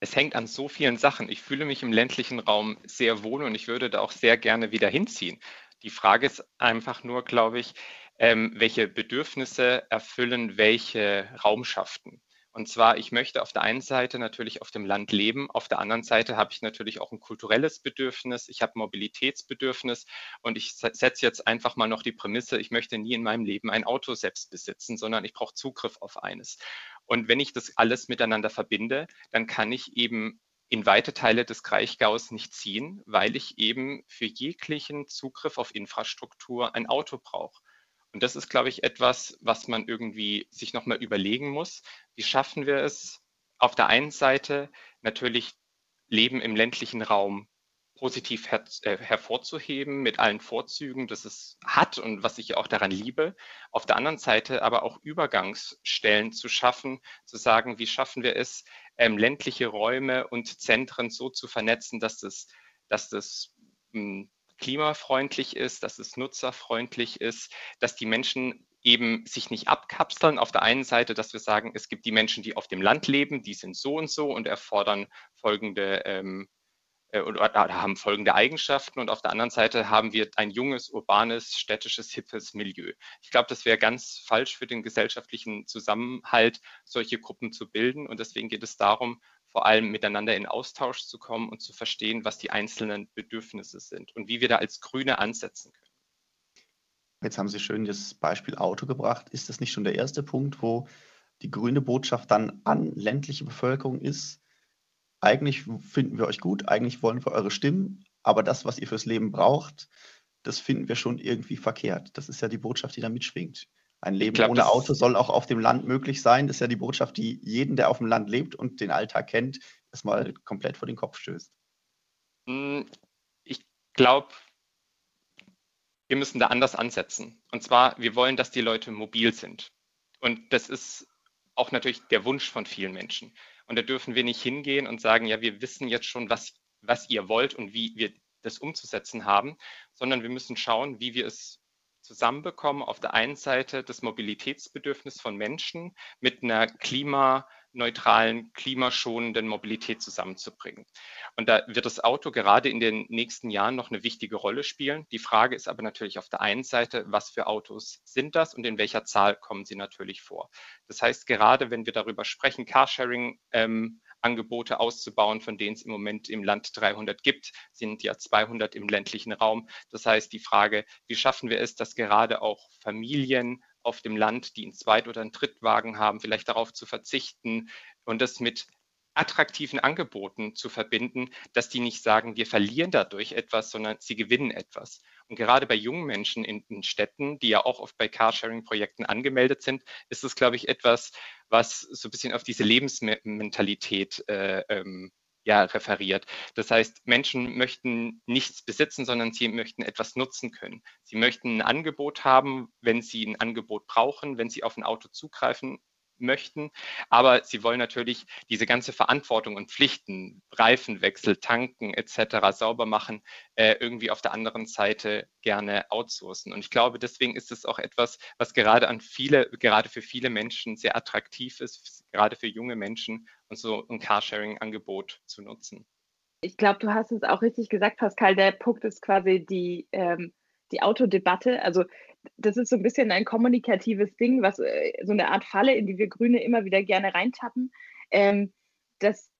Es hängt an so vielen Sachen. Ich fühle mich im ländlichen Raum sehr wohl und ich würde da auch sehr gerne wieder hinziehen. Die Frage ist einfach nur, glaube ich, ähm, welche Bedürfnisse erfüllen welche Raumschaften. Und zwar, ich möchte auf der einen Seite natürlich auf dem Land leben, auf der anderen Seite habe ich natürlich auch ein kulturelles Bedürfnis, ich habe Mobilitätsbedürfnis und ich setze jetzt einfach mal noch die Prämisse, ich möchte nie in meinem Leben ein Auto selbst besitzen, sondern ich brauche Zugriff auf eines. Und wenn ich das alles miteinander verbinde, dann kann ich eben in weite Teile des Kraichgaus nicht ziehen, weil ich eben für jeglichen Zugriff auf Infrastruktur ein Auto brauche. Und das ist, glaube ich, etwas, was man irgendwie sich nochmal überlegen muss. Wie schaffen wir es, auf der einen Seite natürlich Leben im ländlichen Raum positiv her äh, hervorzuheben mit allen Vorzügen, das es hat und was ich auch daran liebe. Auf der anderen Seite aber auch Übergangsstellen zu schaffen, zu sagen, wie schaffen wir es, ähm, ländliche Räume und Zentren so zu vernetzen, dass das, dass das mh, hm, klimafreundlich ist, dass es nutzerfreundlich ist, dass die Menschen eben sich nicht abkapseln. Auf der einen Seite, dass wir sagen, es gibt die Menschen, die auf dem Land leben, die sind so und so und erfordern folgende ähm, äh, oder haben folgende Eigenschaften und auf der anderen Seite haben wir ein junges, urbanes, städtisches, hippes Milieu. Ich glaube, das wäre ganz falsch für den gesellschaftlichen Zusammenhalt, solche Gruppen zu bilden und deswegen geht es darum, vor allem miteinander in Austausch zu kommen und zu verstehen, was die einzelnen Bedürfnisse sind und wie wir da als Grüne ansetzen können. Jetzt haben Sie schön das Beispiel Auto gebracht. Ist das nicht schon der erste Punkt, wo die grüne Botschaft dann an ländliche Bevölkerung ist? Eigentlich finden wir euch gut, eigentlich wollen wir eure Stimmen, aber das, was ihr fürs Leben braucht, das finden wir schon irgendwie verkehrt. Das ist ja die Botschaft, die da mitschwingt. Ein Leben glaub, ohne Auto soll auch auf dem Land möglich sein. Das ist ja die Botschaft, die jeden, der auf dem Land lebt und den Alltag kennt, erstmal komplett vor den Kopf stößt. Hm, ich glaube, wir müssen da anders ansetzen. Und zwar, wir wollen, dass die Leute mobil sind. Und das ist auch natürlich der Wunsch von vielen Menschen. Und da dürfen wir nicht hingehen und sagen, ja, wir wissen jetzt schon, was, was ihr wollt und wie wir das umzusetzen haben, sondern wir müssen schauen, wie wir es zusammenbekommen. Auf der einen Seite das Mobilitätsbedürfnis von Menschen mit einer klimaneutralen, klimaschonenden Mobilität zusammenzubringen. Und da wird das Auto gerade in den nächsten Jahren noch eine wichtige Rolle spielen. Die Frage ist aber natürlich auf der einen Seite, was für Autos sind das und in welcher Zahl kommen sie natürlich vor. Das heißt, gerade wenn wir darüber sprechen, Carsharing, ähm, Angebote auszubauen, von denen es im Moment im Land 300 gibt, sind ja 200 im ländlichen Raum. Das heißt, die Frage, wie schaffen wir es, dass gerade auch Familien auf dem Land, die einen Zweit- oder einen Drittwagen haben, vielleicht darauf zu verzichten und das mit attraktiven Angeboten zu verbinden, dass die nicht sagen, wir verlieren dadurch etwas, sondern sie gewinnen etwas. Und gerade bei jungen Menschen in, in Städten, die ja auch oft bei Carsharing-Projekten angemeldet sind, ist es, glaube ich, etwas, was so ein bisschen auf diese Lebensmentalität äh, ähm, ja, referiert. Das heißt, Menschen möchten nichts besitzen, sondern sie möchten etwas nutzen können. Sie möchten ein Angebot haben, wenn sie ein Angebot brauchen, wenn sie auf ein Auto zugreifen möchten. Aber sie wollen natürlich diese ganze Verantwortung und Pflichten, Reifenwechsel, tanken etc., sauber machen, äh, irgendwie auf der anderen Seite gerne outsourcen. Und ich glaube, deswegen ist es auch etwas, was gerade an viele, gerade für viele Menschen sehr attraktiv ist, gerade für junge Menschen und so ein Carsharing-Angebot zu nutzen. Ich glaube, du hast es auch richtig gesagt, Pascal. Der Punkt ist quasi die, ähm, die Autodebatte. Also das ist so ein bisschen ein kommunikatives Ding, was äh, so eine Art Falle, in die wir Grüne immer wieder gerne reintappen, ähm, dass,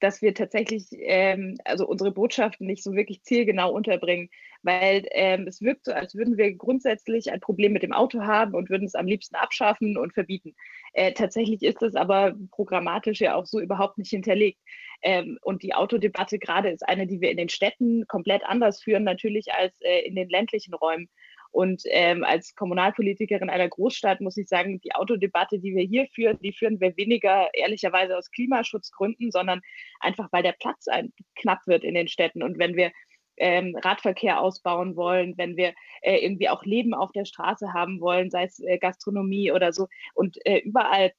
dass wir tatsächlich ähm, also unsere Botschaften nicht so wirklich zielgenau unterbringen, weil ähm, es wirkt so, als würden wir grundsätzlich ein Problem mit dem Auto haben und würden es am liebsten abschaffen und verbieten. Äh, tatsächlich ist es aber programmatisch ja auch so überhaupt nicht hinterlegt. Ähm, und die Autodebatte gerade ist eine, die wir in den Städten komplett anders führen, natürlich als äh, in den ländlichen Räumen. Und ähm, als Kommunalpolitikerin einer Großstadt muss ich sagen, die Autodebatte, die wir hier führen, die führen wir weniger ehrlicherweise aus Klimaschutzgründen, sondern einfach, weil der Platz ein, knapp wird in den Städten. Und wenn wir ähm, Radverkehr ausbauen wollen, wenn wir äh, irgendwie auch Leben auf der Straße haben wollen, sei es äh, Gastronomie oder so. Und äh, überall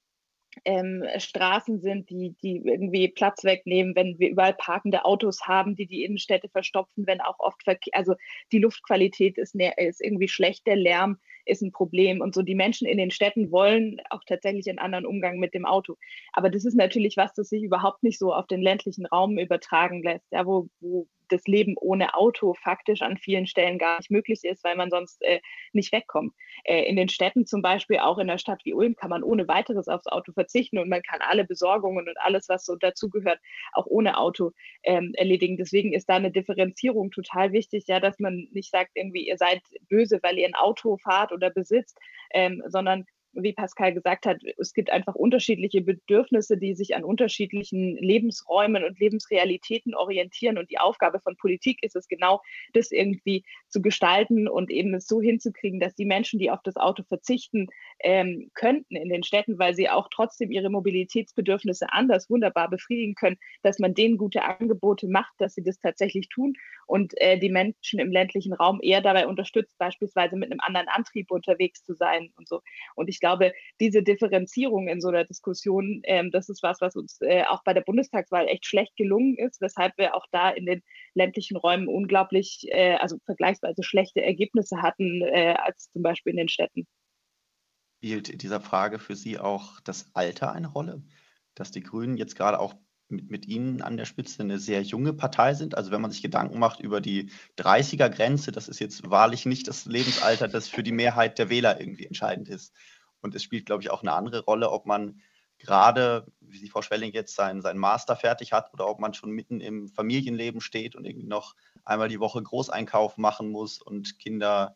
ähm, Straßen sind, die, die irgendwie Platz wegnehmen, wenn wir überall parkende Autos haben, die die Innenstädte verstopfen, wenn auch oft Verkehr, also die Luftqualität ist, ist irgendwie schlecht, der Lärm ist ein Problem und so. Die Menschen in den Städten wollen auch tatsächlich einen anderen Umgang mit dem Auto. Aber das ist natürlich was, das sich überhaupt nicht so auf den ländlichen Raum übertragen lässt, ja, wo, wo das Leben ohne Auto faktisch an vielen Stellen gar nicht möglich ist, weil man sonst äh, nicht wegkommt. Äh, in den Städten zum Beispiel, auch in einer Stadt wie Ulm, kann man ohne weiteres aufs Auto verzichten und man kann alle Besorgungen und alles, was so dazugehört, auch ohne Auto ähm, erledigen. Deswegen ist da eine Differenzierung total wichtig, ja, dass man nicht sagt, irgendwie, ihr seid böse, weil ihr ein Auto fahrt oder besitzt, ähm, sondern wie Pascal gesagt hat, es gibt einfach unterschiedliche Bedürfnisse, die sich an unterschiedlichen Lebensräumen und Lebensrealitäten orientieren. Und die Aufgabe von Politik ist es genau, das irgendwie zu gestalten und eben es so hinzukriegen, dass die Menschen, die auf das Auto verzichten ähm, könnten in den Städten, weil sie auch trotzdem ihre Mobilitätsbedürfnisse anders wunderbar befriedigen können, dass man denen gute Angebote macht, dass sie das tatsächlich tun und äh, die Menschen im ländlichen Raum eher dabei unterstützt, beispielsweise mit einem anderen Antrieb unterwegs zu sein und so. Und ich glaube, diese Differenzierung in so einer Diskussion, ähm, das ist was, was uns äh, auch bei der Bundestagswahl echt schlecht gelungen ist, weshalb wir auch da in den ländlichen Räumen unglaublich, äh, also vergleichsweise schlechte Ergebnisse hatten äh, als zum Beispiel in den Städten. Spielt in dieser Frage für Sie auch das Alter eine Rolle? Dass die Grünen jetzt gerade auch mit, mit Ihnen an der Spitze eine sehr junge Partei sind. Also wenn man sich Gedanken macht über die 30er-Grenze, das ist jetzt wahrlich nicht das Lebensalter, das für die Mehrheit der Wähler irgendwie entscheidend ist. Und es spielt, glaube ich, auch eine andere Rolle, ob man gerade, wie die Frau Schwelling jetzt seinen, seinen Master fertig hat oder ob man schon mitten im Familienleben steht und irgendwie noch einmal die Woche Großeinkauf machen muss und Kinder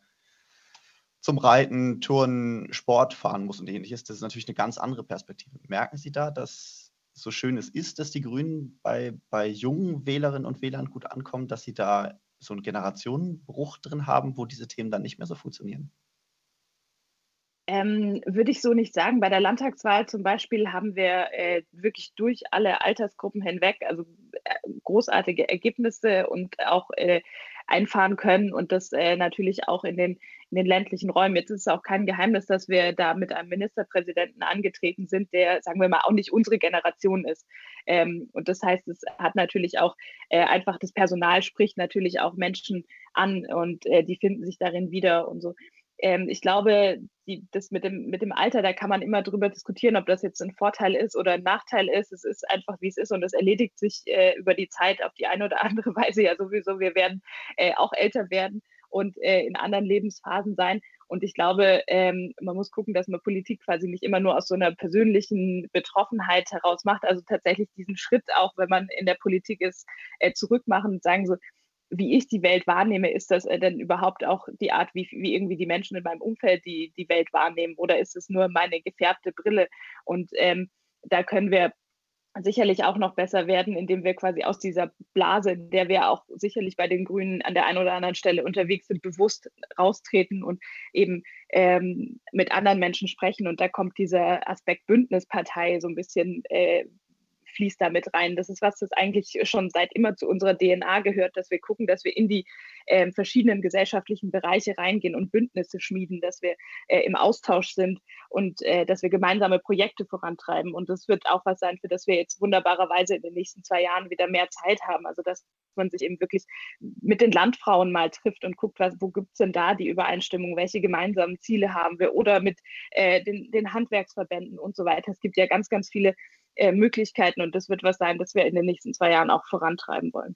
zum Reiten, Turnen, Sport fahren muss und ähnliches. Das ist natürlich eine ganz andere Perspektive. Merken Sie da, dass so schön es ist, dass die Grünen bei, bei jungen Wählerinnen und Wählern gut ankommen, dass sie da so einen Generationenbruch drin haben, wo diese Themen dann nicht mehr so funktionieren? Ähm, würde ich so nicht sagen. Bei der Landtagswahl zum Beispiel haben wir äh, wirklich durch alle Altersgruppen hinweg, also äh, großartige Ergebnisse und auch äh, einfahren können und das äh, natürlich auch in den, in den ländlichen Räumen. Jetzt ist es auch kein Geheimnis, dass wir da mit einem Ministerpräsidenten angetreten sind, der, sagen wir mal, auch nicht unsere Generation ist. Ähm, und das heißt, es hat natürlich auch äh, einfach das Personal spricht natürlich auch Menschen an und äh, die finden sich darin wieder und so ähm, ich glaube, die, das mit dem, mit dem Alter, da kann man immer drüber diskutieren, ob das jetzt ein Vorteil ist oder ein Nachteil ist. Es ist einfach, wie es ist und es erledigt sich äh, über die Zeit auf die eine oder andere Weise ja sowieso. Wir werden äh, auch älter werden und äh, in anderen Lebensphasen sein. Und ich glaube, ähm, man muss gucken, dass man Politik quasi nicht immer nur aus so einer persönlichen Betroffenheit heraus macht. Also tatsächlich diesen Schritt auch, wenn man in der Politik ist, äh, zurückmachen und sagen so, wie ich die Welt wahrnehme, ist das äh, denn überhaupt auch die Art, wie, wie irgendwie die Menschen in meinem Umfeld die, die Welt wahrnehmen? Oder ist es nur meine gefärbte Brille? Und ähm, da können wir sicherlich auch noch besser werden, indem wir quasi aus dieser Blase, in der wir auch sicherlich bei den Grünen an der einen oder anderen Stelle unterwegs sind, bewusst raustreten und eben ähm, mit anderen Menschen sprechen. Und da kommt dieser Aspekt Bündnispartei so ein bisschen äh, fließt da mit rein. Das ist was, das eigentlich schon seit immer zu unserer DNA gehört, dass wir gucken, dass wir in die äh, verschiedenen gesellschaftlichen Bereiche reingehen und Bündnisse schmieden, dass wir äh, im Austausch sind und äh, dass wir gemeinsame Projekte vorantreiben. Und das wird auch was sein, für das wir jetzt wunderbarerweise in den nächsten zwei Jahren wieder mehr Zeit haben. Also dass man sich eben wirklich mit den Landfrauen mal trifft und guckt, was, wo gibt es denn da die Übereinstimmung, welche gemeinsamen Ziele haben wir oder mit äh, den, den Handwerksverbänden und so weiter. Es gibt ja ganz, ganz viele äh, Möglichkeiten und das wird was sein, das wir in den nächsten zwei Jahren auch vorantreiben wollen.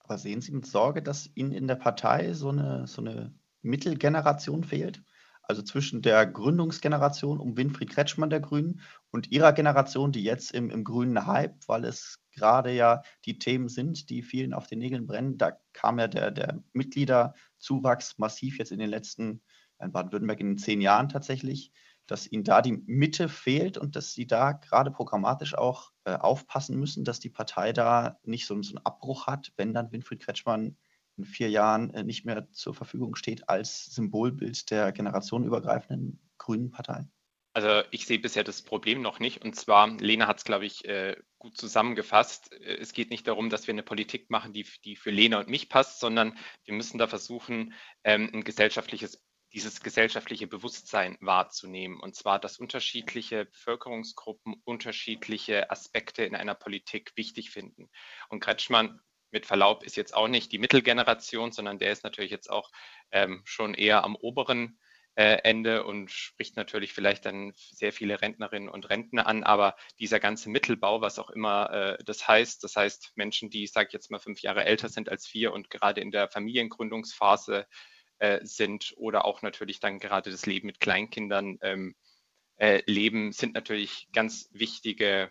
Aber sehen Sie mit Sorge, dass Ihnen in der Partei so eine, so eine Mittelgeneration fehlt? Also zwischen der Gründungsgeneration um Winfried Kretschmann der Grünen und Ihrer Generation, die jetzt im, im grünen Hype, weil es gerade ja die Themen sind, die vielen auf den Nägeln brennen. Da kam ja der, der Mitgliederzuwachs massiv jetzt in den letzten, in Baden-Württemberg in den zehn Jahren tatsächlich dass ihnen da die Mitte fehlt und dass sie da gerade programmatisch auch äh, aufpassen müssen, dass die Partei da nicht so, so, einen Abbruch hat, wenn dann Winfried Kretschmann in vier Jahren äh, nicht mehr zur Verfügung steht als Symbolbild der generationenübergreifenden Grünen Partei? Also ich sehe bisher das Problem noch nicht. Und zwar, Lena hat es, glaube ich, äh, gut zusammengefasst. Es geht nicht darum, dass wir eine Politik machen, die, die für Lena und mich passt, sondern wir müssen da versuchen, ähm, ein gesellschaftliches dieses gesellschaftliche Bewusstsein wahrzunehmen. Und zwar, dass unterschiedliche Bevölkerungsgruppen unterschiedliche Aspekte in einer Politik wichtig finden. Und Kretschmann, mit Verlaub, ist jetzt auch nicht die Mittelgeneration, sondern der ist natürlich jetzt auch ähm, schon eher am oberen äh, Ende und spricht natürlich vielleicht dann sehr viele Rentnerinnen und Rentner an. Aber dieser ganze Mittelbau, was auch immer äh, das heißt, das heißt Menschen, die, ich sage jetzt mal, fünf Jahre älter sind als wir und gerade in der Familiengründungsphase äh, sind oder auch natürlich dann gerade das Leben mit Kleinkindern ähm, äh, leben, sind natürlich ganz wichtige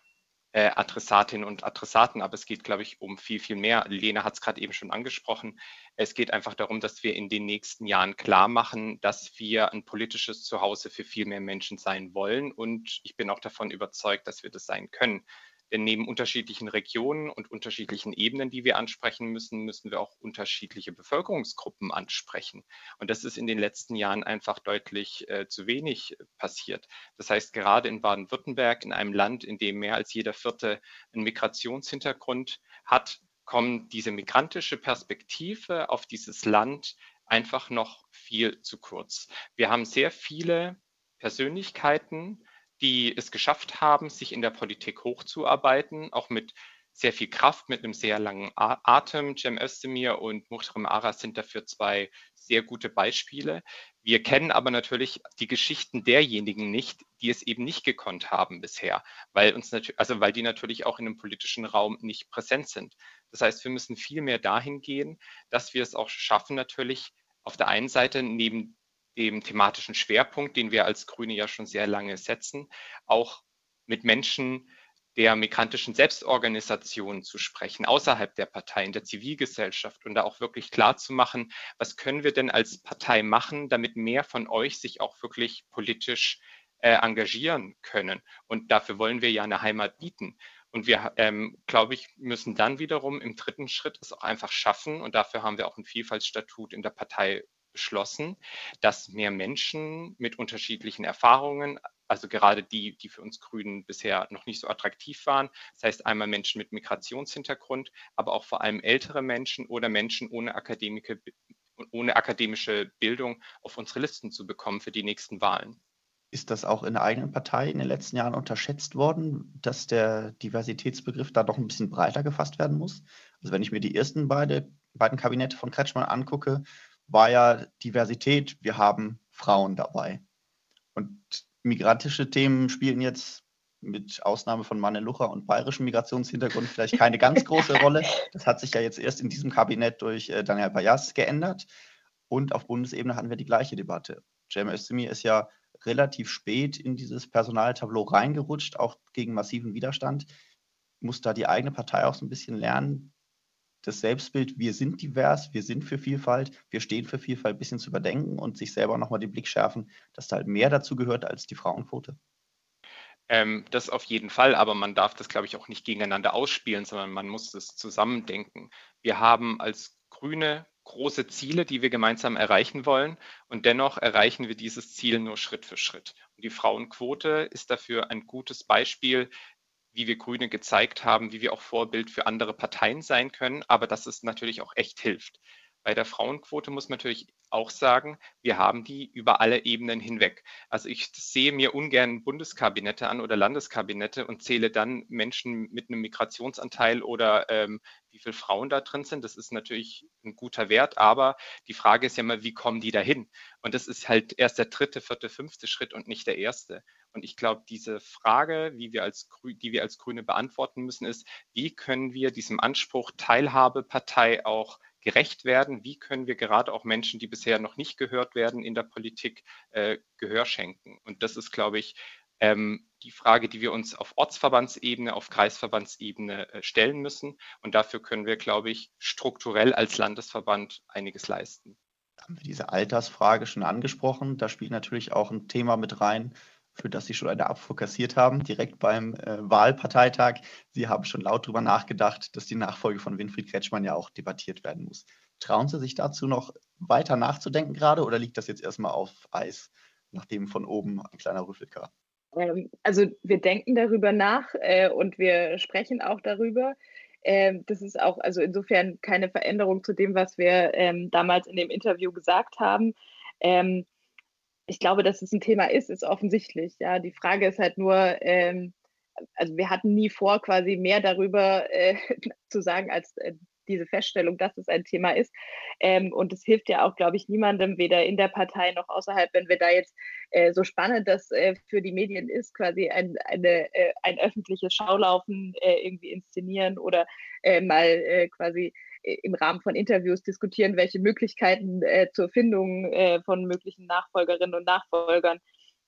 äh, Adressatinnen und Adressaten, aber es geht, glaube ich, um viel, viel mehr. Lena hat es gerade eben schon angesprochen. Es geht einfach darum, dass wir in den nächsten Jahren klar machen, dass wir ein politisches Zuhause für viel mehr Menschen sein wollen. Und ich bin auch davon überzeugt, dass wir das sein können. Denn neben unterschiedlichen Regionen und unterschiedlichen Ebenen, die wir ansprechen müssen, müssen wir auch unterschiedliche Bevölkerungsgruppen ansprechen. Und das ist in den letzten Jahren einfach deutlich äh, zu wenig passiert. Das heißt, gerade in Baden-Württemberg, in einem Land, in dem mehr als jeder Vierte einen Migrationshintergrund hat, kommt diese migrantische Perspektive auf dieses Land einfach noch viel zu kurz. Wir haben sehr viele Persönlichkeiten, die es geschafft haben, sich in der Politik hochzuarbeiten, auch mit sehr viel Kraft, mit einem sehr langen Atem. Cem Özdemir und Muhtarem Aras sind dafür zwei sehr gute Beispiele. Wir kennen aber natürlich die Geschichten derjenigen nicht, die es eben nicht gekonnt haben bisher, weil uns also weil die natürlich auch in einem politischen Raum nicht präsent sind. Das heißt, wir müssen viel mehr dahin gehen, dass wir es auch schaffen, natürlich auf der einen Seite neben dem thematischen Schwerpunkt, den wir als Grüne ja schon sehr lange setzen, auch mit Menschen der migrantischen Selbstorganisation zu sprechen, außerhalb der Partei, in der Zivilgesellschaft und da auch wirklich klar zu machen, was können wir denn als Partei machen, damit mehr von euch sich auch wirklich politisch äh, engagieren können. Und dafür wollen wir ja eine Heimat bieten. Und wir, ähm, glaube ich, müssen dann wiederum im dritten Schritt es auch einfach schaffen, und dafür haben wir auch ein Vielfaltsstatut in der Partei beschlossen, dass mehr Menschen mit unterschiedlichen Erfahrungen, also gerade die, die für uns Grünen bisher noch nicht so attraktiv waren, das heißt einmal Menschen mit Migrationshintergrund, aber auch vor allem ältere Menschen oder Menschen ohne, Akademike, ohne akademische Bildung auf unsere Listen zu bekommen für die nächsten Wahlen. Ist das auch in der eigenen Partei in den letzten Jahren unterschätzt worden, dass der Diversitätsbegriff da doch ein bisschen breiter gefasst werden muss? Also wenn ich mir die ersten beide, beiden Kabinette von Kretschmann angucke, war ja Diversität, wir haben Frauen dabei. Und migrantische Themen spielen jetzt mit Ausnahme von Manelucha und bayerischem Migrationshintergrund vielleicht keine ganz große Rolle. Das hat sich ja jetzt erst in diesem Kabinett durch äh, Daniel Bayas geändert. Und auf Bundesebene hatten wir die gleiche Debatte. Cem Özdemir ist ja relativ spät in dieses Personaltableau reingerutscht, auch gegen massiven Widerstand. Muss da die eigene Partei auch so ein bisschen lernen, das Selbstbild, wir sind divers, wir sind für Vielfalt, wir stehen für Vielfalt, ein bisschen zu überdenken und sich selber nochmal den Blick schärfen, dass da halt mehr dazu gehört als die Frauenquote? Ähm, das auf jeden Fall, aber man darf das, glaube ich, auch nicht gegeneinander ausspielen, sondern man muss es zusammendenken. Wir haben als Grüne große Ziele, die wir gemeinsam erreichen wollen. Und dennoch erreichen wir dieses Ziel nur Schritt für Schritt. Und die Frauenquote ist dafür ein gutes Beispiel, wie wir Grüne gezeigt haben, wie wir auch Vorbild für andere Parteien sein können, aber dass es natürlich auch echt hilft. Bei der Frauenquote muss man natürlich auch sagen, wir haben die über alle Ebenen hinweg. Also ich sehe mir ungern Bundeskabinette an oder Landeskabinette und zähle dann Menschen mit einem Migrationsanteil oder ähm, wie viele Frauen da drin sind. Das ist natürlich ein guter Wert, aber die Frage ist ja mal, wie kommen die dahin? Und das ist halt erst der dritte, vierte, fünfte Schritt und nicht der erste. Und ich glaube, diese Frage, wie wir als, die wir als Grüne beantworten müssen, ist, wie können wir diesem Anspruch Teilhabepartei auch gerecht werden? Wie können wir gerade auch Menschen, die bisher noch nicht gehört werden in der Politik, äh, Gehör schenken? Und das ist, glaube ich, ähm, die Frage, die wir uns auf Ortsverbandsebene, auf Kreisverbandsebene äh, stellen müssen. Und dafür können wir, glaube ich, strukturell als Landesverband einiges leisten. Haben wir diese Altersfrage schon angesprochen? Da spielt natürlich auch ein Thema mit rein, für das Sie schon eine Abfuhr kassiert haben, direkt beim äh, Wahlparteitag. Sie haben schon laut darüber nachgedacht, dass die Nachfolge von Winfried Kretschmann ja auch debattiert werden muss. Trauen Sie sich dazu noch weiter nachzudenken gerade oder liegt das jetzt erstmal auf Eis, nachdem von oben ein kleiner Rüffel kam? Ähm, also wir denken darüber nach äh, und wir sprechen auch darüber. Ähm, das ist auch also insofern keine Veränderung zu dem, was wir ähm, damals in dem Interview gesagt haben. Ähm, ich glaube, dass es ein Thema ist, ist offensichtlich. Ja, die Frage ist halt nur, ähm, also wir hatten nie vor, quasi mehr darüber äh, zu sagen, als äh, diese Feststellung, dass es ein Thema ist. Ähm, und es hilft ja auch, glaube ich, niemandem, weder in der Partei noch außerhalb, wenn wir da jetzt äh, so spannend das äh, für die Medien ist, quasi ein, eine, äh, ein öffentliches Schaulaufen äh, irgendwie inszenieren oder mal quasi im Rahmen von Interviews diskutieren, welche Möglichkeiten äh, zur Findung äh, von möglichen Nachfolgerinnen und Nachfolgern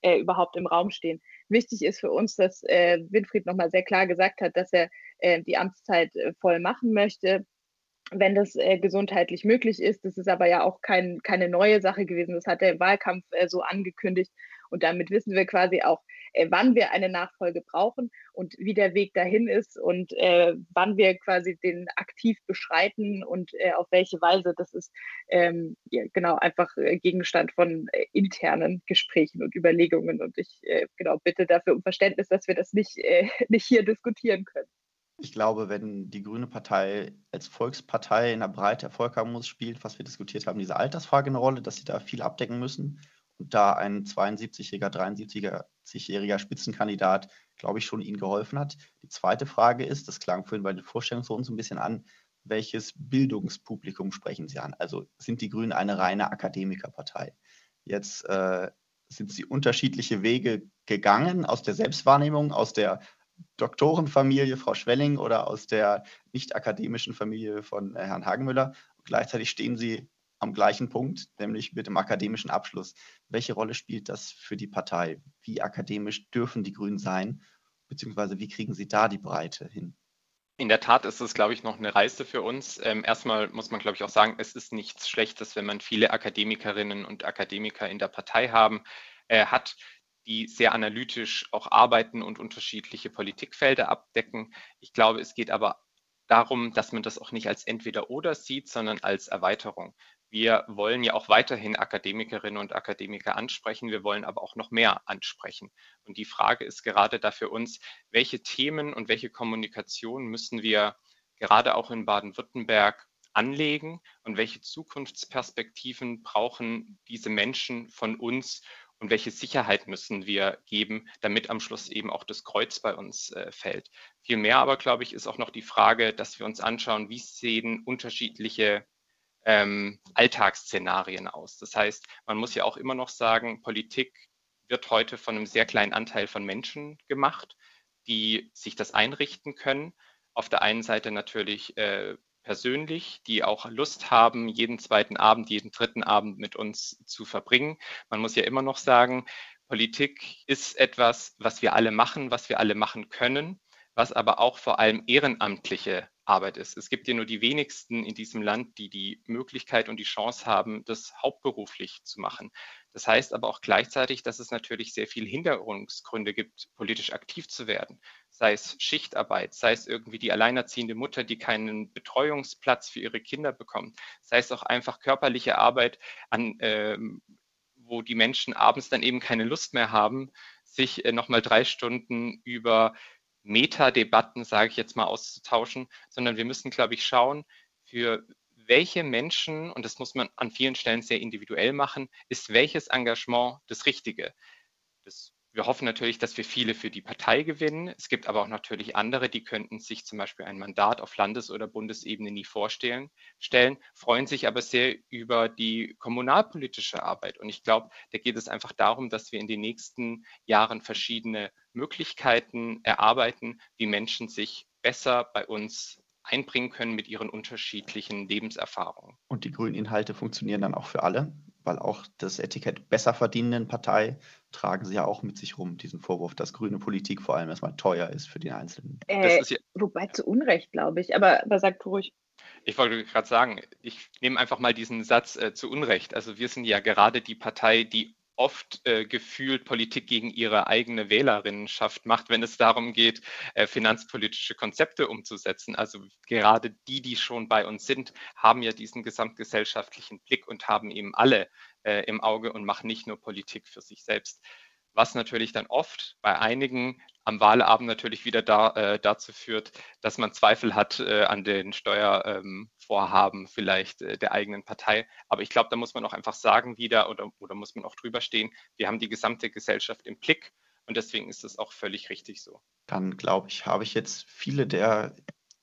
äh, überhaupt im Raum stehen. Wichtig ist für uns, dass äh, Winfried nochmal sehr klar gesagt hat, dass er äh, die Amtszeit äh, voll machen möchte wenn das gesundheitlich möglich ist. Das ist aber ja auch kein, keine neue Sache gewesen. Das hat er im Wahlkampf so angekündigt. Und damit wissen wir quasi auch, wann wir eine Nachfolge brauchen und wie der Weg dahin ist und äh, wann wir quasi den aktiv beschreiten und äh, auf welche Weise. Das ist ähm, ja, genau einfach äh, Gegenstand von internen Gesprächen und Überlegungen. Und ich genau bitte dafür um Verständnis, dass wir das nicht, nicht hier diskutieren können. Ich glaube, wenn die Grüne Partei als Volkspartei in der Breite Erfolg haben muss, spielt, was wir diskutiert haben, diese Altersfrage eine Rolle, dass sie da viel abdecken müssen. Da ein 72-jähriger, 73-jähriger Spitzenkandidat, glaube ich, schon ihnen geholfen hat. Die zweite Frage ist, das klang vorhin bei den Vorstellungsrunden so ein bisschen an, welches Bildungspublikum sprechen Sie an? Also sind die Grünen eine reine Akademikerpartei? Jetzt äh, sind sie unterschiedliche Wege gegangen aus der Selbstwahrnehmung, aus der Doktorenfamilie Frau Schwelling oder aus der nicht akademischen Familie von äh, Herrn Hagenmüller. Gleichzeitig stehen sie am gleichen Punkt, nämlich mit dem akademischen Abschluss. Welche Rolle spielt das für die Partei? Wie akademisch dürfen die Grünen sein? beziehungsweise wie kriegen Sie da die Breite hin? In der Tat ist es, glaube ich, noch eine Reise für uns. Ähm, erstmal muss man, glaube ich, auch sagen, es ist nichts Schlechtes, wenn man viele Akademikerinnen und Akademiker in der Partei haben, äh, hat, die sehr analytisch auch arbeiten und unterschiedliche Politikfelder abdecken. Ich glaube, es geht aber darum, dass man das auch nicht als entweder oder sieht, sondern als Erweiterung. Wir wollen ja auch weiterhin Akademikerinnen und Akademiker ansprechen. Wir wollen aber auch noch mehr ansprechen. Und die Frage ist gerade da für uns, welche Themen und welche Kommunikation müssen wir gerade auch in Baden-Württemberg anlegen und welche Zukunftsperspektiven brauchen diese Menschen von uns und welche Sicherheit müssen wir geben, damit am Schluss eben auch das Kreuz bei uns äh, fällt. Vielmehr aber, glaube ich, ist auch noch die Frage, dass wir uns anschauen, wie sehen unterschiedliche ähm, Alltagsszenarien aus. Das heißt, man muss ja auch immer noch sagen, Politik wird heute von einem sehr kleinen Anteil von Menschen gemacht, die sich das einrichten können. Auf der einen Seite natürlich äh, persönlich, die auch Lust haben, jeden zweiten Abend, jeden dritten Abend mit uns zu verbringen. Man muss ja immer noch sagen, Politik ist etwas, was wir alle machen, was wir alle machen können, was aber auch vor allem ehrenamtliche Arbeit ist. Es gibt ja nur die wenigsten in diesem Land, die die Möglichkeit und die Chance haben, das hauptberuflich zu machen. Das heißt aber auch gleichzeitig, dass es natürlich sehr viele Hinderungsgründe gibt, politisch aktiv zu werden. Sei es Schichtarbeit, sei es irgendwie die alleinerziehende Mutter, die keinen Betreuungsplatz für ihre Kinder bekommt, sei es auch einfach körperliche Arbeit, an, ähm, wo die Menschen abends dann eben keine Lust mehr haben, sich äh, nochmal drei Stunden über Metadebatten, sage ich jetzt mal, auszutauschen, sondern wir müssen, glaube ich, schauen, für welche Menschen, und das muss man an vielen Stellen sehr individuell machen, ist welches Engagement das Richtige. Das wir hoffen natürlich, dass wir viele für die Partei gewinnen. Es gibt aber auch natürlich andere, die könnten sich zum Beispiel ein Mandat auf Landes- oder Bundesebene nie vorstellen, stellen, freuen sich aber sehr über die kommunalpolitische Arbeit. Und ich glaube, da geht es einfach darum, dass wir in den nächsten Jahren verschiedene Möglichkeiten erarbeiten, wie Menschen sich besser bei uns einbringen können mit ihren unterschiedlichen Lebenserfahrungen. Und die grünen Inhalte funktionieren dann auch für alle? Weil auch das Etikett besser verdienenden Partei tragen sie ja auch mit sich rum, diesen Vorwurf, dass grüne Politik vor allem erstmal teuer ist für den Einzelnen. Äh, ja wobei zu Unrecht, glaube ich, aber, aber sag ruhig. Ich wollte gerade sagen, ich nehme einfach mal diesen Satz äh, zu Unrecht. Also wir sind ja gerade die Partei, die oft äh, gefühlt Politik gegen ihre eigene Wählerinnenschaft macht, wenn es darum geht, äh, finanzpolitische Konzepte umzusetzen. Also gerade die, die schon bei uns sind, haben ja diesen gesamtgesellschaftlichen Blick und haben eben alle äh, im Auge und machen nicht nur Politik für sich selbst was natürlich dann oft bei einigen am Wahlabend natürlich wieder da, äh, dazu führt, dass man Zweifel hat äh, an den Steuervorhaben ähm, vielleicht äh, der eigenen Partei. Aber ich glaube, da muss man auch einfach sagen wieder oder, oder muss man auch drüber stehen, wir haben die gesamte Gesellschaft im Blick und deswegen ist es auch völlig richtig so. Dann glaube ich, habe ich jetzt viele der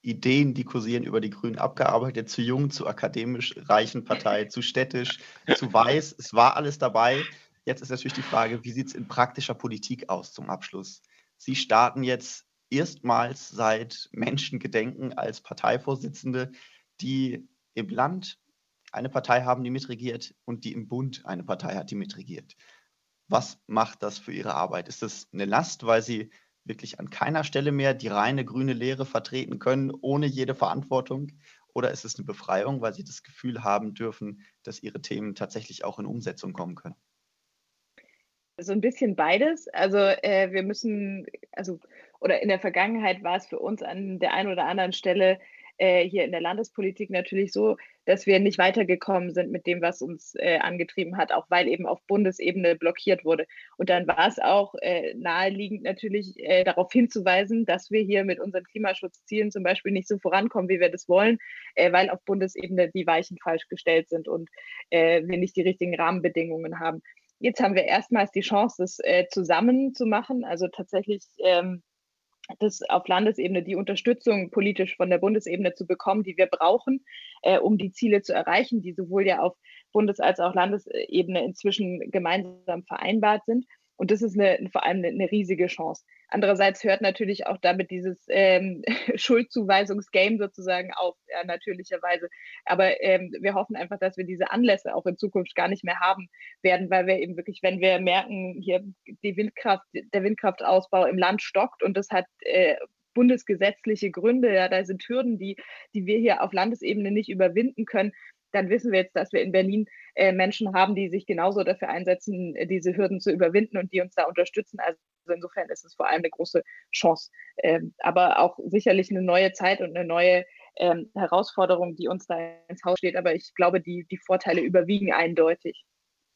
Ideen, die kursieren über die Grünen abgearbeitet, zu jung, zu akademisch reichen Partei, zu städtisch, zu weiß. Es war alles dabei. Jetzt ist natürlich die Frage, wie sieht es in praktischer Politik aus zum Abschluss? Sie starten jetzt erstmals seit Menschengedenken als Parteivorsitzende, die im Land eine Partei haben, die mitregiert und die im Bund eine Partei hat, die mitregiert. Was macht das für Ihre Arbeit? Ist das eine Last, weil Sie wirklich an keiner Stelle mehr die reine grüne Lehre vertreten können, ohne jede Verantwortung? Oder ist es eine Befreiung, weil Sie das Gefühl haben dürfen, dass Ihre Themen tatsächlich auch in Umsetzung kommen können? So ein bisschen beides. Also äh, wir müssen, also oder in der Vergangenheit war es für uns an der einen oder anderen Stelle äh, hier in der Landespolitik natürlich so, dass wir nicht weitergekommen sind mit dem, was uns äh, angetrieben hat, auch weil eben auf Bundesebene blockiert wurde. Und dann war es auch äh, naheliegend natürlich äh, darauf hinzuweisen, dass wir hier mit unseren Klimaschutzzielen zum Beispiel nicht so vorankommen, wie wir das wollen, äh, weil auf Bundesebene die Weichen falsch gestellt sind und äh, wir nicht die richtigen Rahmenbedingungen haben. Jetzt haben wir erstmals die Chance, das äh, zusammen zu machen, also tatsächlich ähm, das auf Landesebene die Unterstützung politisch von der Bundesebene zu bekommen, die wir brauchen, äh, um die Ziele zu erreichen, die sowohl ja auf Bundes- als auch Landesebene inzwischen gemeinsam vereinbart sind. Und das ist eine, vor allem eine, riesige Chance. Andererseits hört natürlich auch damit dieses ähm, Schuldzuweisungsgame sozusagen auf, ja, natürlicherweise. Aber ähm, wir hoffen einfach, dass wir diese Anlässe auch in Zukunft gar nicht mehr haben werden, weil wir eben wirklich, wenn wir merken, hier die Windkraft, der Windkraftausbau im Land stockt und das hat äh, bundesgesetzliche Gründe, ja, da sind Hürden, die, die wir hier auf Landesebene nicht überwinden können, dann wissen wir jetzt, dass wir in Berlin äh, Menschen haben, die sich genauso dafür einsetzen, äh, diese Hürden zu überwinden und die uns da unterstützen. Also insofern ist es vor allem eine große Chance, ähm, aber auch sicherlich eine neue Zeit und eine neue ähm, Herausforderung, die uns da ins Haus steht. Aber ich glaube, die, die Vorteile überwiegen eindeutig.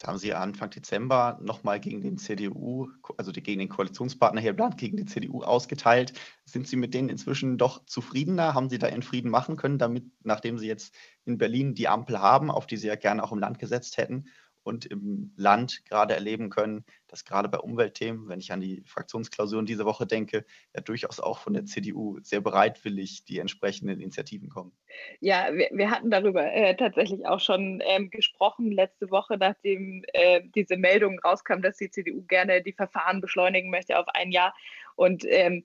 Da haben Sie Anfang Dezember nochmal gegen den CDU, also gegen den Koalitionspartner hier im Land, gegen die CDU ausgeteilt. Sind Sie mit denen inzwischen doch zufriedener? Haben Sie da Ihren Frieden machen können, damit, nachdem Sie jetzt in Berlin die Ampel haben, auf die Sie ja gerne auch im Land gesetzt hätten? Und im Land gerade erleben können, dass gerade bei Umweltthemen, wenn ich an die Fraktionsklausuren diese Woche denke, ja durchaus auch von der CDU sehr bereitwillig die entsprechenden Initiativen kommen. Ja, wir, wir hatten darüber äh, tatsächlich auch schon ähm, gesprochen letzte Woche, nachdem äh, diese Meldung rauskam, dass die CDU gerne die Verfahren beschleunigen möchte auf ein Jahr. Und ähm, äh,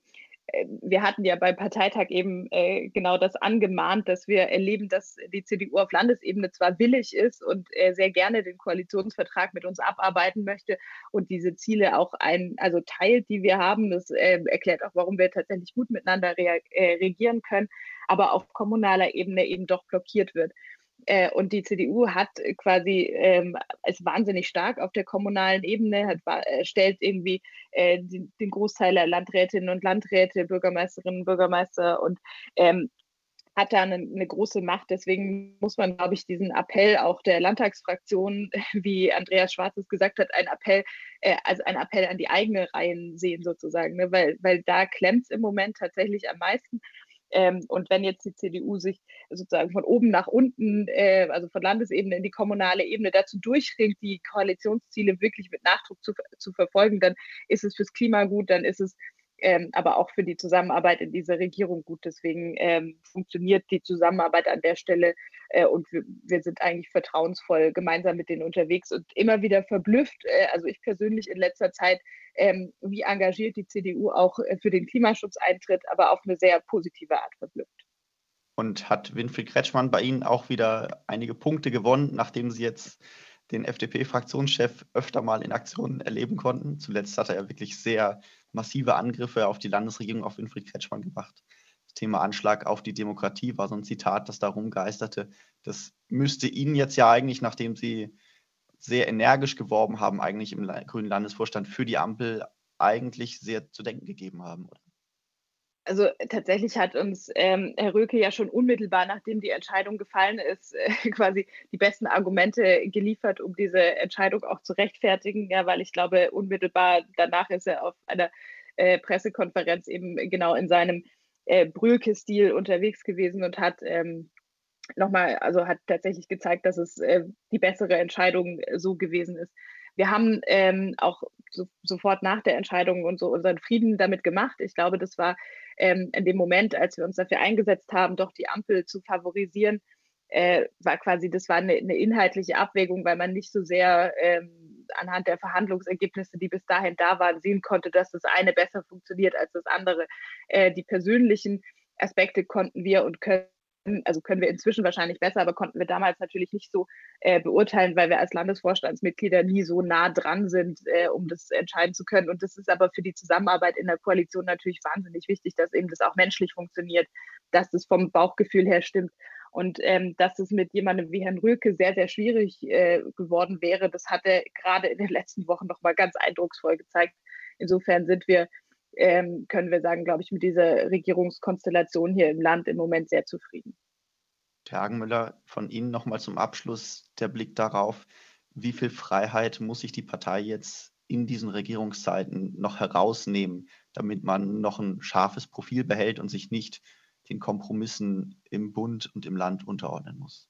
wir hatten ja beim Parteitag eben äh, genau das angemahnt, dass wir erleben, dass die CDU auf Landesebene zwar willig ist und äh, sehr gerne den Koalitionsvertrag mit uns abarbeiten möchte und diese Ziele auch ein, also teilt, die wir haben. Das äh, erklärt auch, warum wir tatsächlich gut miteinander rea- äh, regieren können, aber auf kommunaler Ebene eben doch blockiert wird. Äh, und die CDU hat quasi, ähm, ist wahnsinnig stark auf der kommunalen Ebene, hat, äh, stellt irgendwie äh, die, den Großteil der Landrätinnen und Landräte, Bürgermeisterinnen und Bürgermeister und ähm, hat da eine, eine, große Macht. Deswegen muss man, glaube ich, diesen Appell auch der Landtagsfraktion, wie Andreas Schwarz es gesagt hat, ein Appell, äh, also ein Appell an die eigene Reihen sehen sozusagen, ne? weil, weil da klemmt es im Moment tatsächlich am meisten. Ähm, und wenn jetzt die CDU sich sozusagen von oben nach unten, äh, also von Landesebene in die kommunale Ebene dazu durchringt, die Koalitionsziele wirklich mit Nachdruck zu, zu verfolgen, dann ist es fürs Klima gut, dann ist es ähm, aber auch für die Zusammenarbeit in dieser Regierung gut. Deswegen ähm, funktioniert die Zusammenarbeit an der Stelle äh, und wir, wir, sind eigentlich vertrauensvoll gemeinsam mit denen unterwegs und immer wieder verblüfft, äh, also ich persönlich in letzter Zeit, ähm, wie engagiert die CDU auch äh, für den Klimaschutz eintritt, aber auf eine sehr positive Art verblüfft. Und hat Winfried Kretschmann bei Ihnen auch wieder einige Punkte gewonnen, nachdem Sie jetzt den FDP-Fraktionschef öfter mal in Aktionen erleben konnten. Zuletzt hat er ja wirklich sehr massive Angriffe auf die Landesregierung, auf Winfried Kretschmann gemacht. Das Thema Anschlag auf die Demokratie war so ein Zitat, das da rumgeisterte. Das müsste Ihnen jetzt ja eigentlich, nachdem Sie sehr energisch geworben haben, eigentlich im grünen Landesvorstand für die Ampel, eigentlich sehr zu denken gegeben haben, oder? Also tatsächlich hat uns ähm, Herr Röke ja schon unmittelbar, nachdem die Entscheidung gefallen ist, äh, quasi die besten Argumente geliefert, um diese Entscheidung auch zu rechtfertigen. Ja, weil ich glaube, unmittelbar danach ist er auf einer äh, Pressekonferenz eben genau in seinem äh, Brülke-Stil unterwegs gewesen und hat ähm, nochmal, also hat tatsächlich gezeigt, dass es äh, die bessere Entscheidung so gewesen ist. Wir haben ähm, auch so, sofort nach der Entscheidung und so unseren Frieden damit gemacht. Ich glaube, das war ähm, in dem Moment, als wir uns dafür eingesetzt haben, doch die Ampel zu favorisieren, äh, war quasi, das war eine, eine, inhaltliche Abwägung, weil man nicht so sehr ähm, anhand der Verhandlungsergebnisse, die bis dahin da waren, sehen konnte, dass das eine besser funktioniert als das andere. Äh, die persönlichen Aspekte konnten wir und können also können wir inzwischen wahrscheinlich besser, aber konnten wir damals natürlich nicht so äh, beurteilen, weil wir als Landesvorstandsmitglieder nie so nah dran sind, äh, um das entscheiden zu können. Und das ist aber für die Zusammenarbeit in der Koalition natürlich wahnsinnig wichtig, dass eben das auch menschlich funktioniert, dass das vom Bauchgefühl her stimmt. Und ähm, dass es mit jemandem wie Herrn Röke sehr, sehr schwierig äh, geworden wäre, das hat er gerade in den letzten Wochen nochmal ganz eindrucksvoll gezeigt. Insofern sind wir ähm, können wir sagen, glaube ich, mit dieser Regierungskonstellation hier im Land im Moment sehr zufrieden. Herr Hagenmüller, von Ihnen nochmal zum Abschluss der Blick darauf, wie viel Freiheit muss sich die Partei jetzt in diesen Regierungszeiten noch herausnehmen, damit man noch ein scharfes Profil behält und sich nicht den Kompromissen im Bund und im Land unterordnen muss?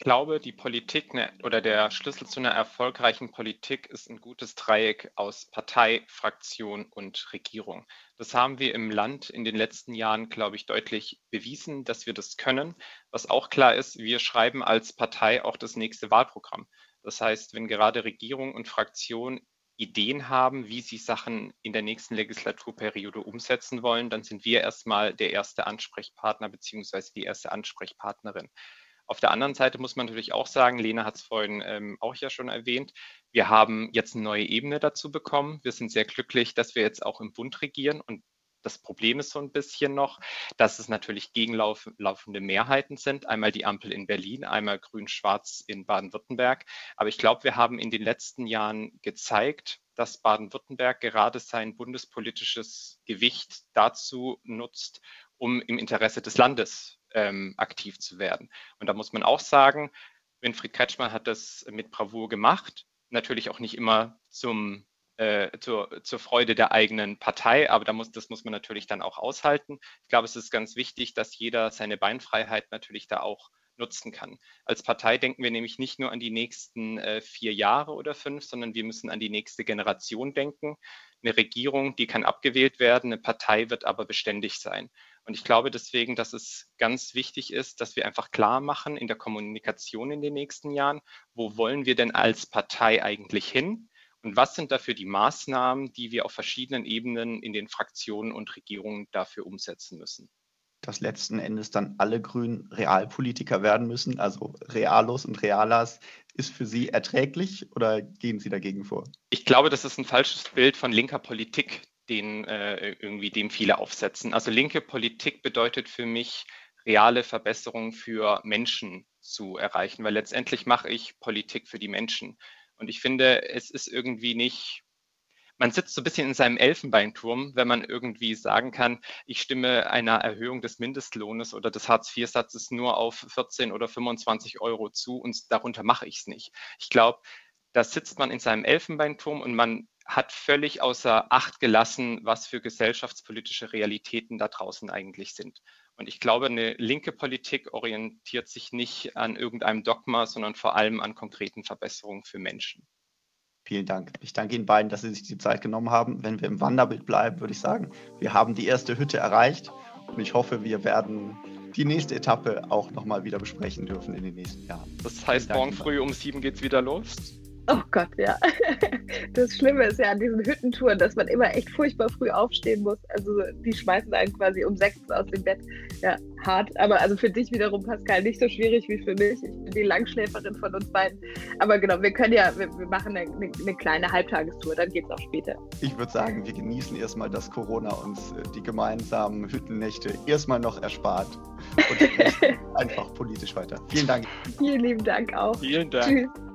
Ich glaube, die Politik ne, oder der Schlüssel zu einer erfolgreichen Politik ist ein gutes Dreieck aus Partei, Fraktion und Regierung. Das haben wir im Land in den letzten Jahren, glaube ich, deutlich bewiesen, dass wir das können. Was auch klar ist, wir schreiben als Partei auch das nächste Wahlprogramm. Das heißt, wenn gerade Regierung und Fraktion Ideen haben, wie sie Sachen in der nächsten Legislaturperiode umsetzen wollen, dann sind wir erstmal der erste Ansprechpartner beziehungsweise die erste Ansprechpartnerin. Auf der anderen Seite muss man natürlich auch sagen, Lena hat es vorhin ähm, auch ja schon erwähnt, wir haben jetzt eine neue Ebene dazu bekommen. Wir sind sehr glücklich, dass wir jetzt auch im Bund regieren und das Problem ist so ein bisschen noch, dass es natürlich gegenlaufende Mehrheiten sind. Einmal die Ampel in Berlin, einmal Grün-Schwarz in Baden-Württemberg. Aber ich glaube, wir haben in den letzten Jahren gezeigt, dass Baden-Württemberg gerade sein bundespolitisches Gewicht dazu nutzt, um im Interesse des Landes ähm, aktiv zu werden. Und da muss man auch sagen, Winfried Kretschmann hat das mit Bravour gemacht, natürlich auch nicht immer zum äh, zur, zur Freude der eigenen Partei, aber da muss, das muss man natürlich dann auch aushalten. Ich glaube, es ist ganz wichtig, dass jeder seine Beinfreiheit natürlich da auch nutzen kann. Als Partei denken wir nämlich nicht nur an die nächsten äh, vier Jahre oder fünf, sondern wir müssen an die nächste Generation denken. Eine Regierung, die kann abgewählt werden, eine Partei wird aber beständig sein. Und ich glaube deswegen, dass es ganz wichtig ist, dass wir einfach klar machen in der Kommunikation in den nächsten Jahren, wo wollen wir denn als Partei eigentlich hin? Und was sind dafür die Maßnahmen, die wir auf verschiedenen Ebenen in den Fraktionen und Regierungen dafür umsetzen müssen? Dass letzten Endes dann alle Grünen Realpolitiker werden müssen, also Realos und Realas, ist für Sie erträglich oder gehen Sie dagegen vor? Ich glaube, das ist ein falsches Bild von linker Politik, den äh, irgendwie dem viele aufsetzen. Also linke Politik bedeutet für mich reale Verbesserungen für Menschen zu erreichen, weil letztendlich mache ich Politik für die Menschen. Und ich finde, es ist irgendwie nicht, man sitzt so ein bisschen in seinem Elfenbeinturm, wenn man irgendwie sagen kann, ich stimme einer Erhöhung des Mindestlohnes oder des Hartz-IV-Satzes nur auf 14 oder 25 Euro zu und darunter mache ich es nicht. Ich glaube, da sitzt man in seinem Elfenbeinturm und man hat völlig außer Acht gelassen, was für gesellschaftspolitische Realitäten da draußen eigentlich sind. Und ich glaube, eine linke Politik orientiert sich nicht an irgendeinem Dogma, sondern vor allem an konkreten Verbesserungen für Menschen. Vielen Dank. Ich danke Ihnen beiden, dass Sie sich die Zeit genommen haben. Wenn wir im Wanderbild bleiben, würde ich sagen, wir haben die erste Hütte erreicht und ich hoffe, wir werden die nächste Etappe auch nochmal wieder besprechen dürfen in den nächsten Jahren. Das heißt, morgen früh um sieben geht es wieder los? Oh Gott, ja. Das Schlimme ist ja an diesen Hüttentouren, dass man immer echt furchtbar früh aufstehen muss. Also die schmeißen einen quasi um sechs aus dem Bett. Ja, hart. Aber also für dich wiederum, Pascal, nicht so schwierig wie für mich. Ich bin die Langschläferin von uns beiden. Aber genau, wir können ja, wir, wir machen eine, eine, kleine Halbtagestour, dann geht es auch später. Ich würde sagen, wir genießen erstmal, dass Corona uns äh, die gemeinsamen Hüttennächte erstmal noch erspart. Und einfach politisch weiter. Vielen Dank. Vielen lieben Dank auch. Vielen Dank. Tschüss.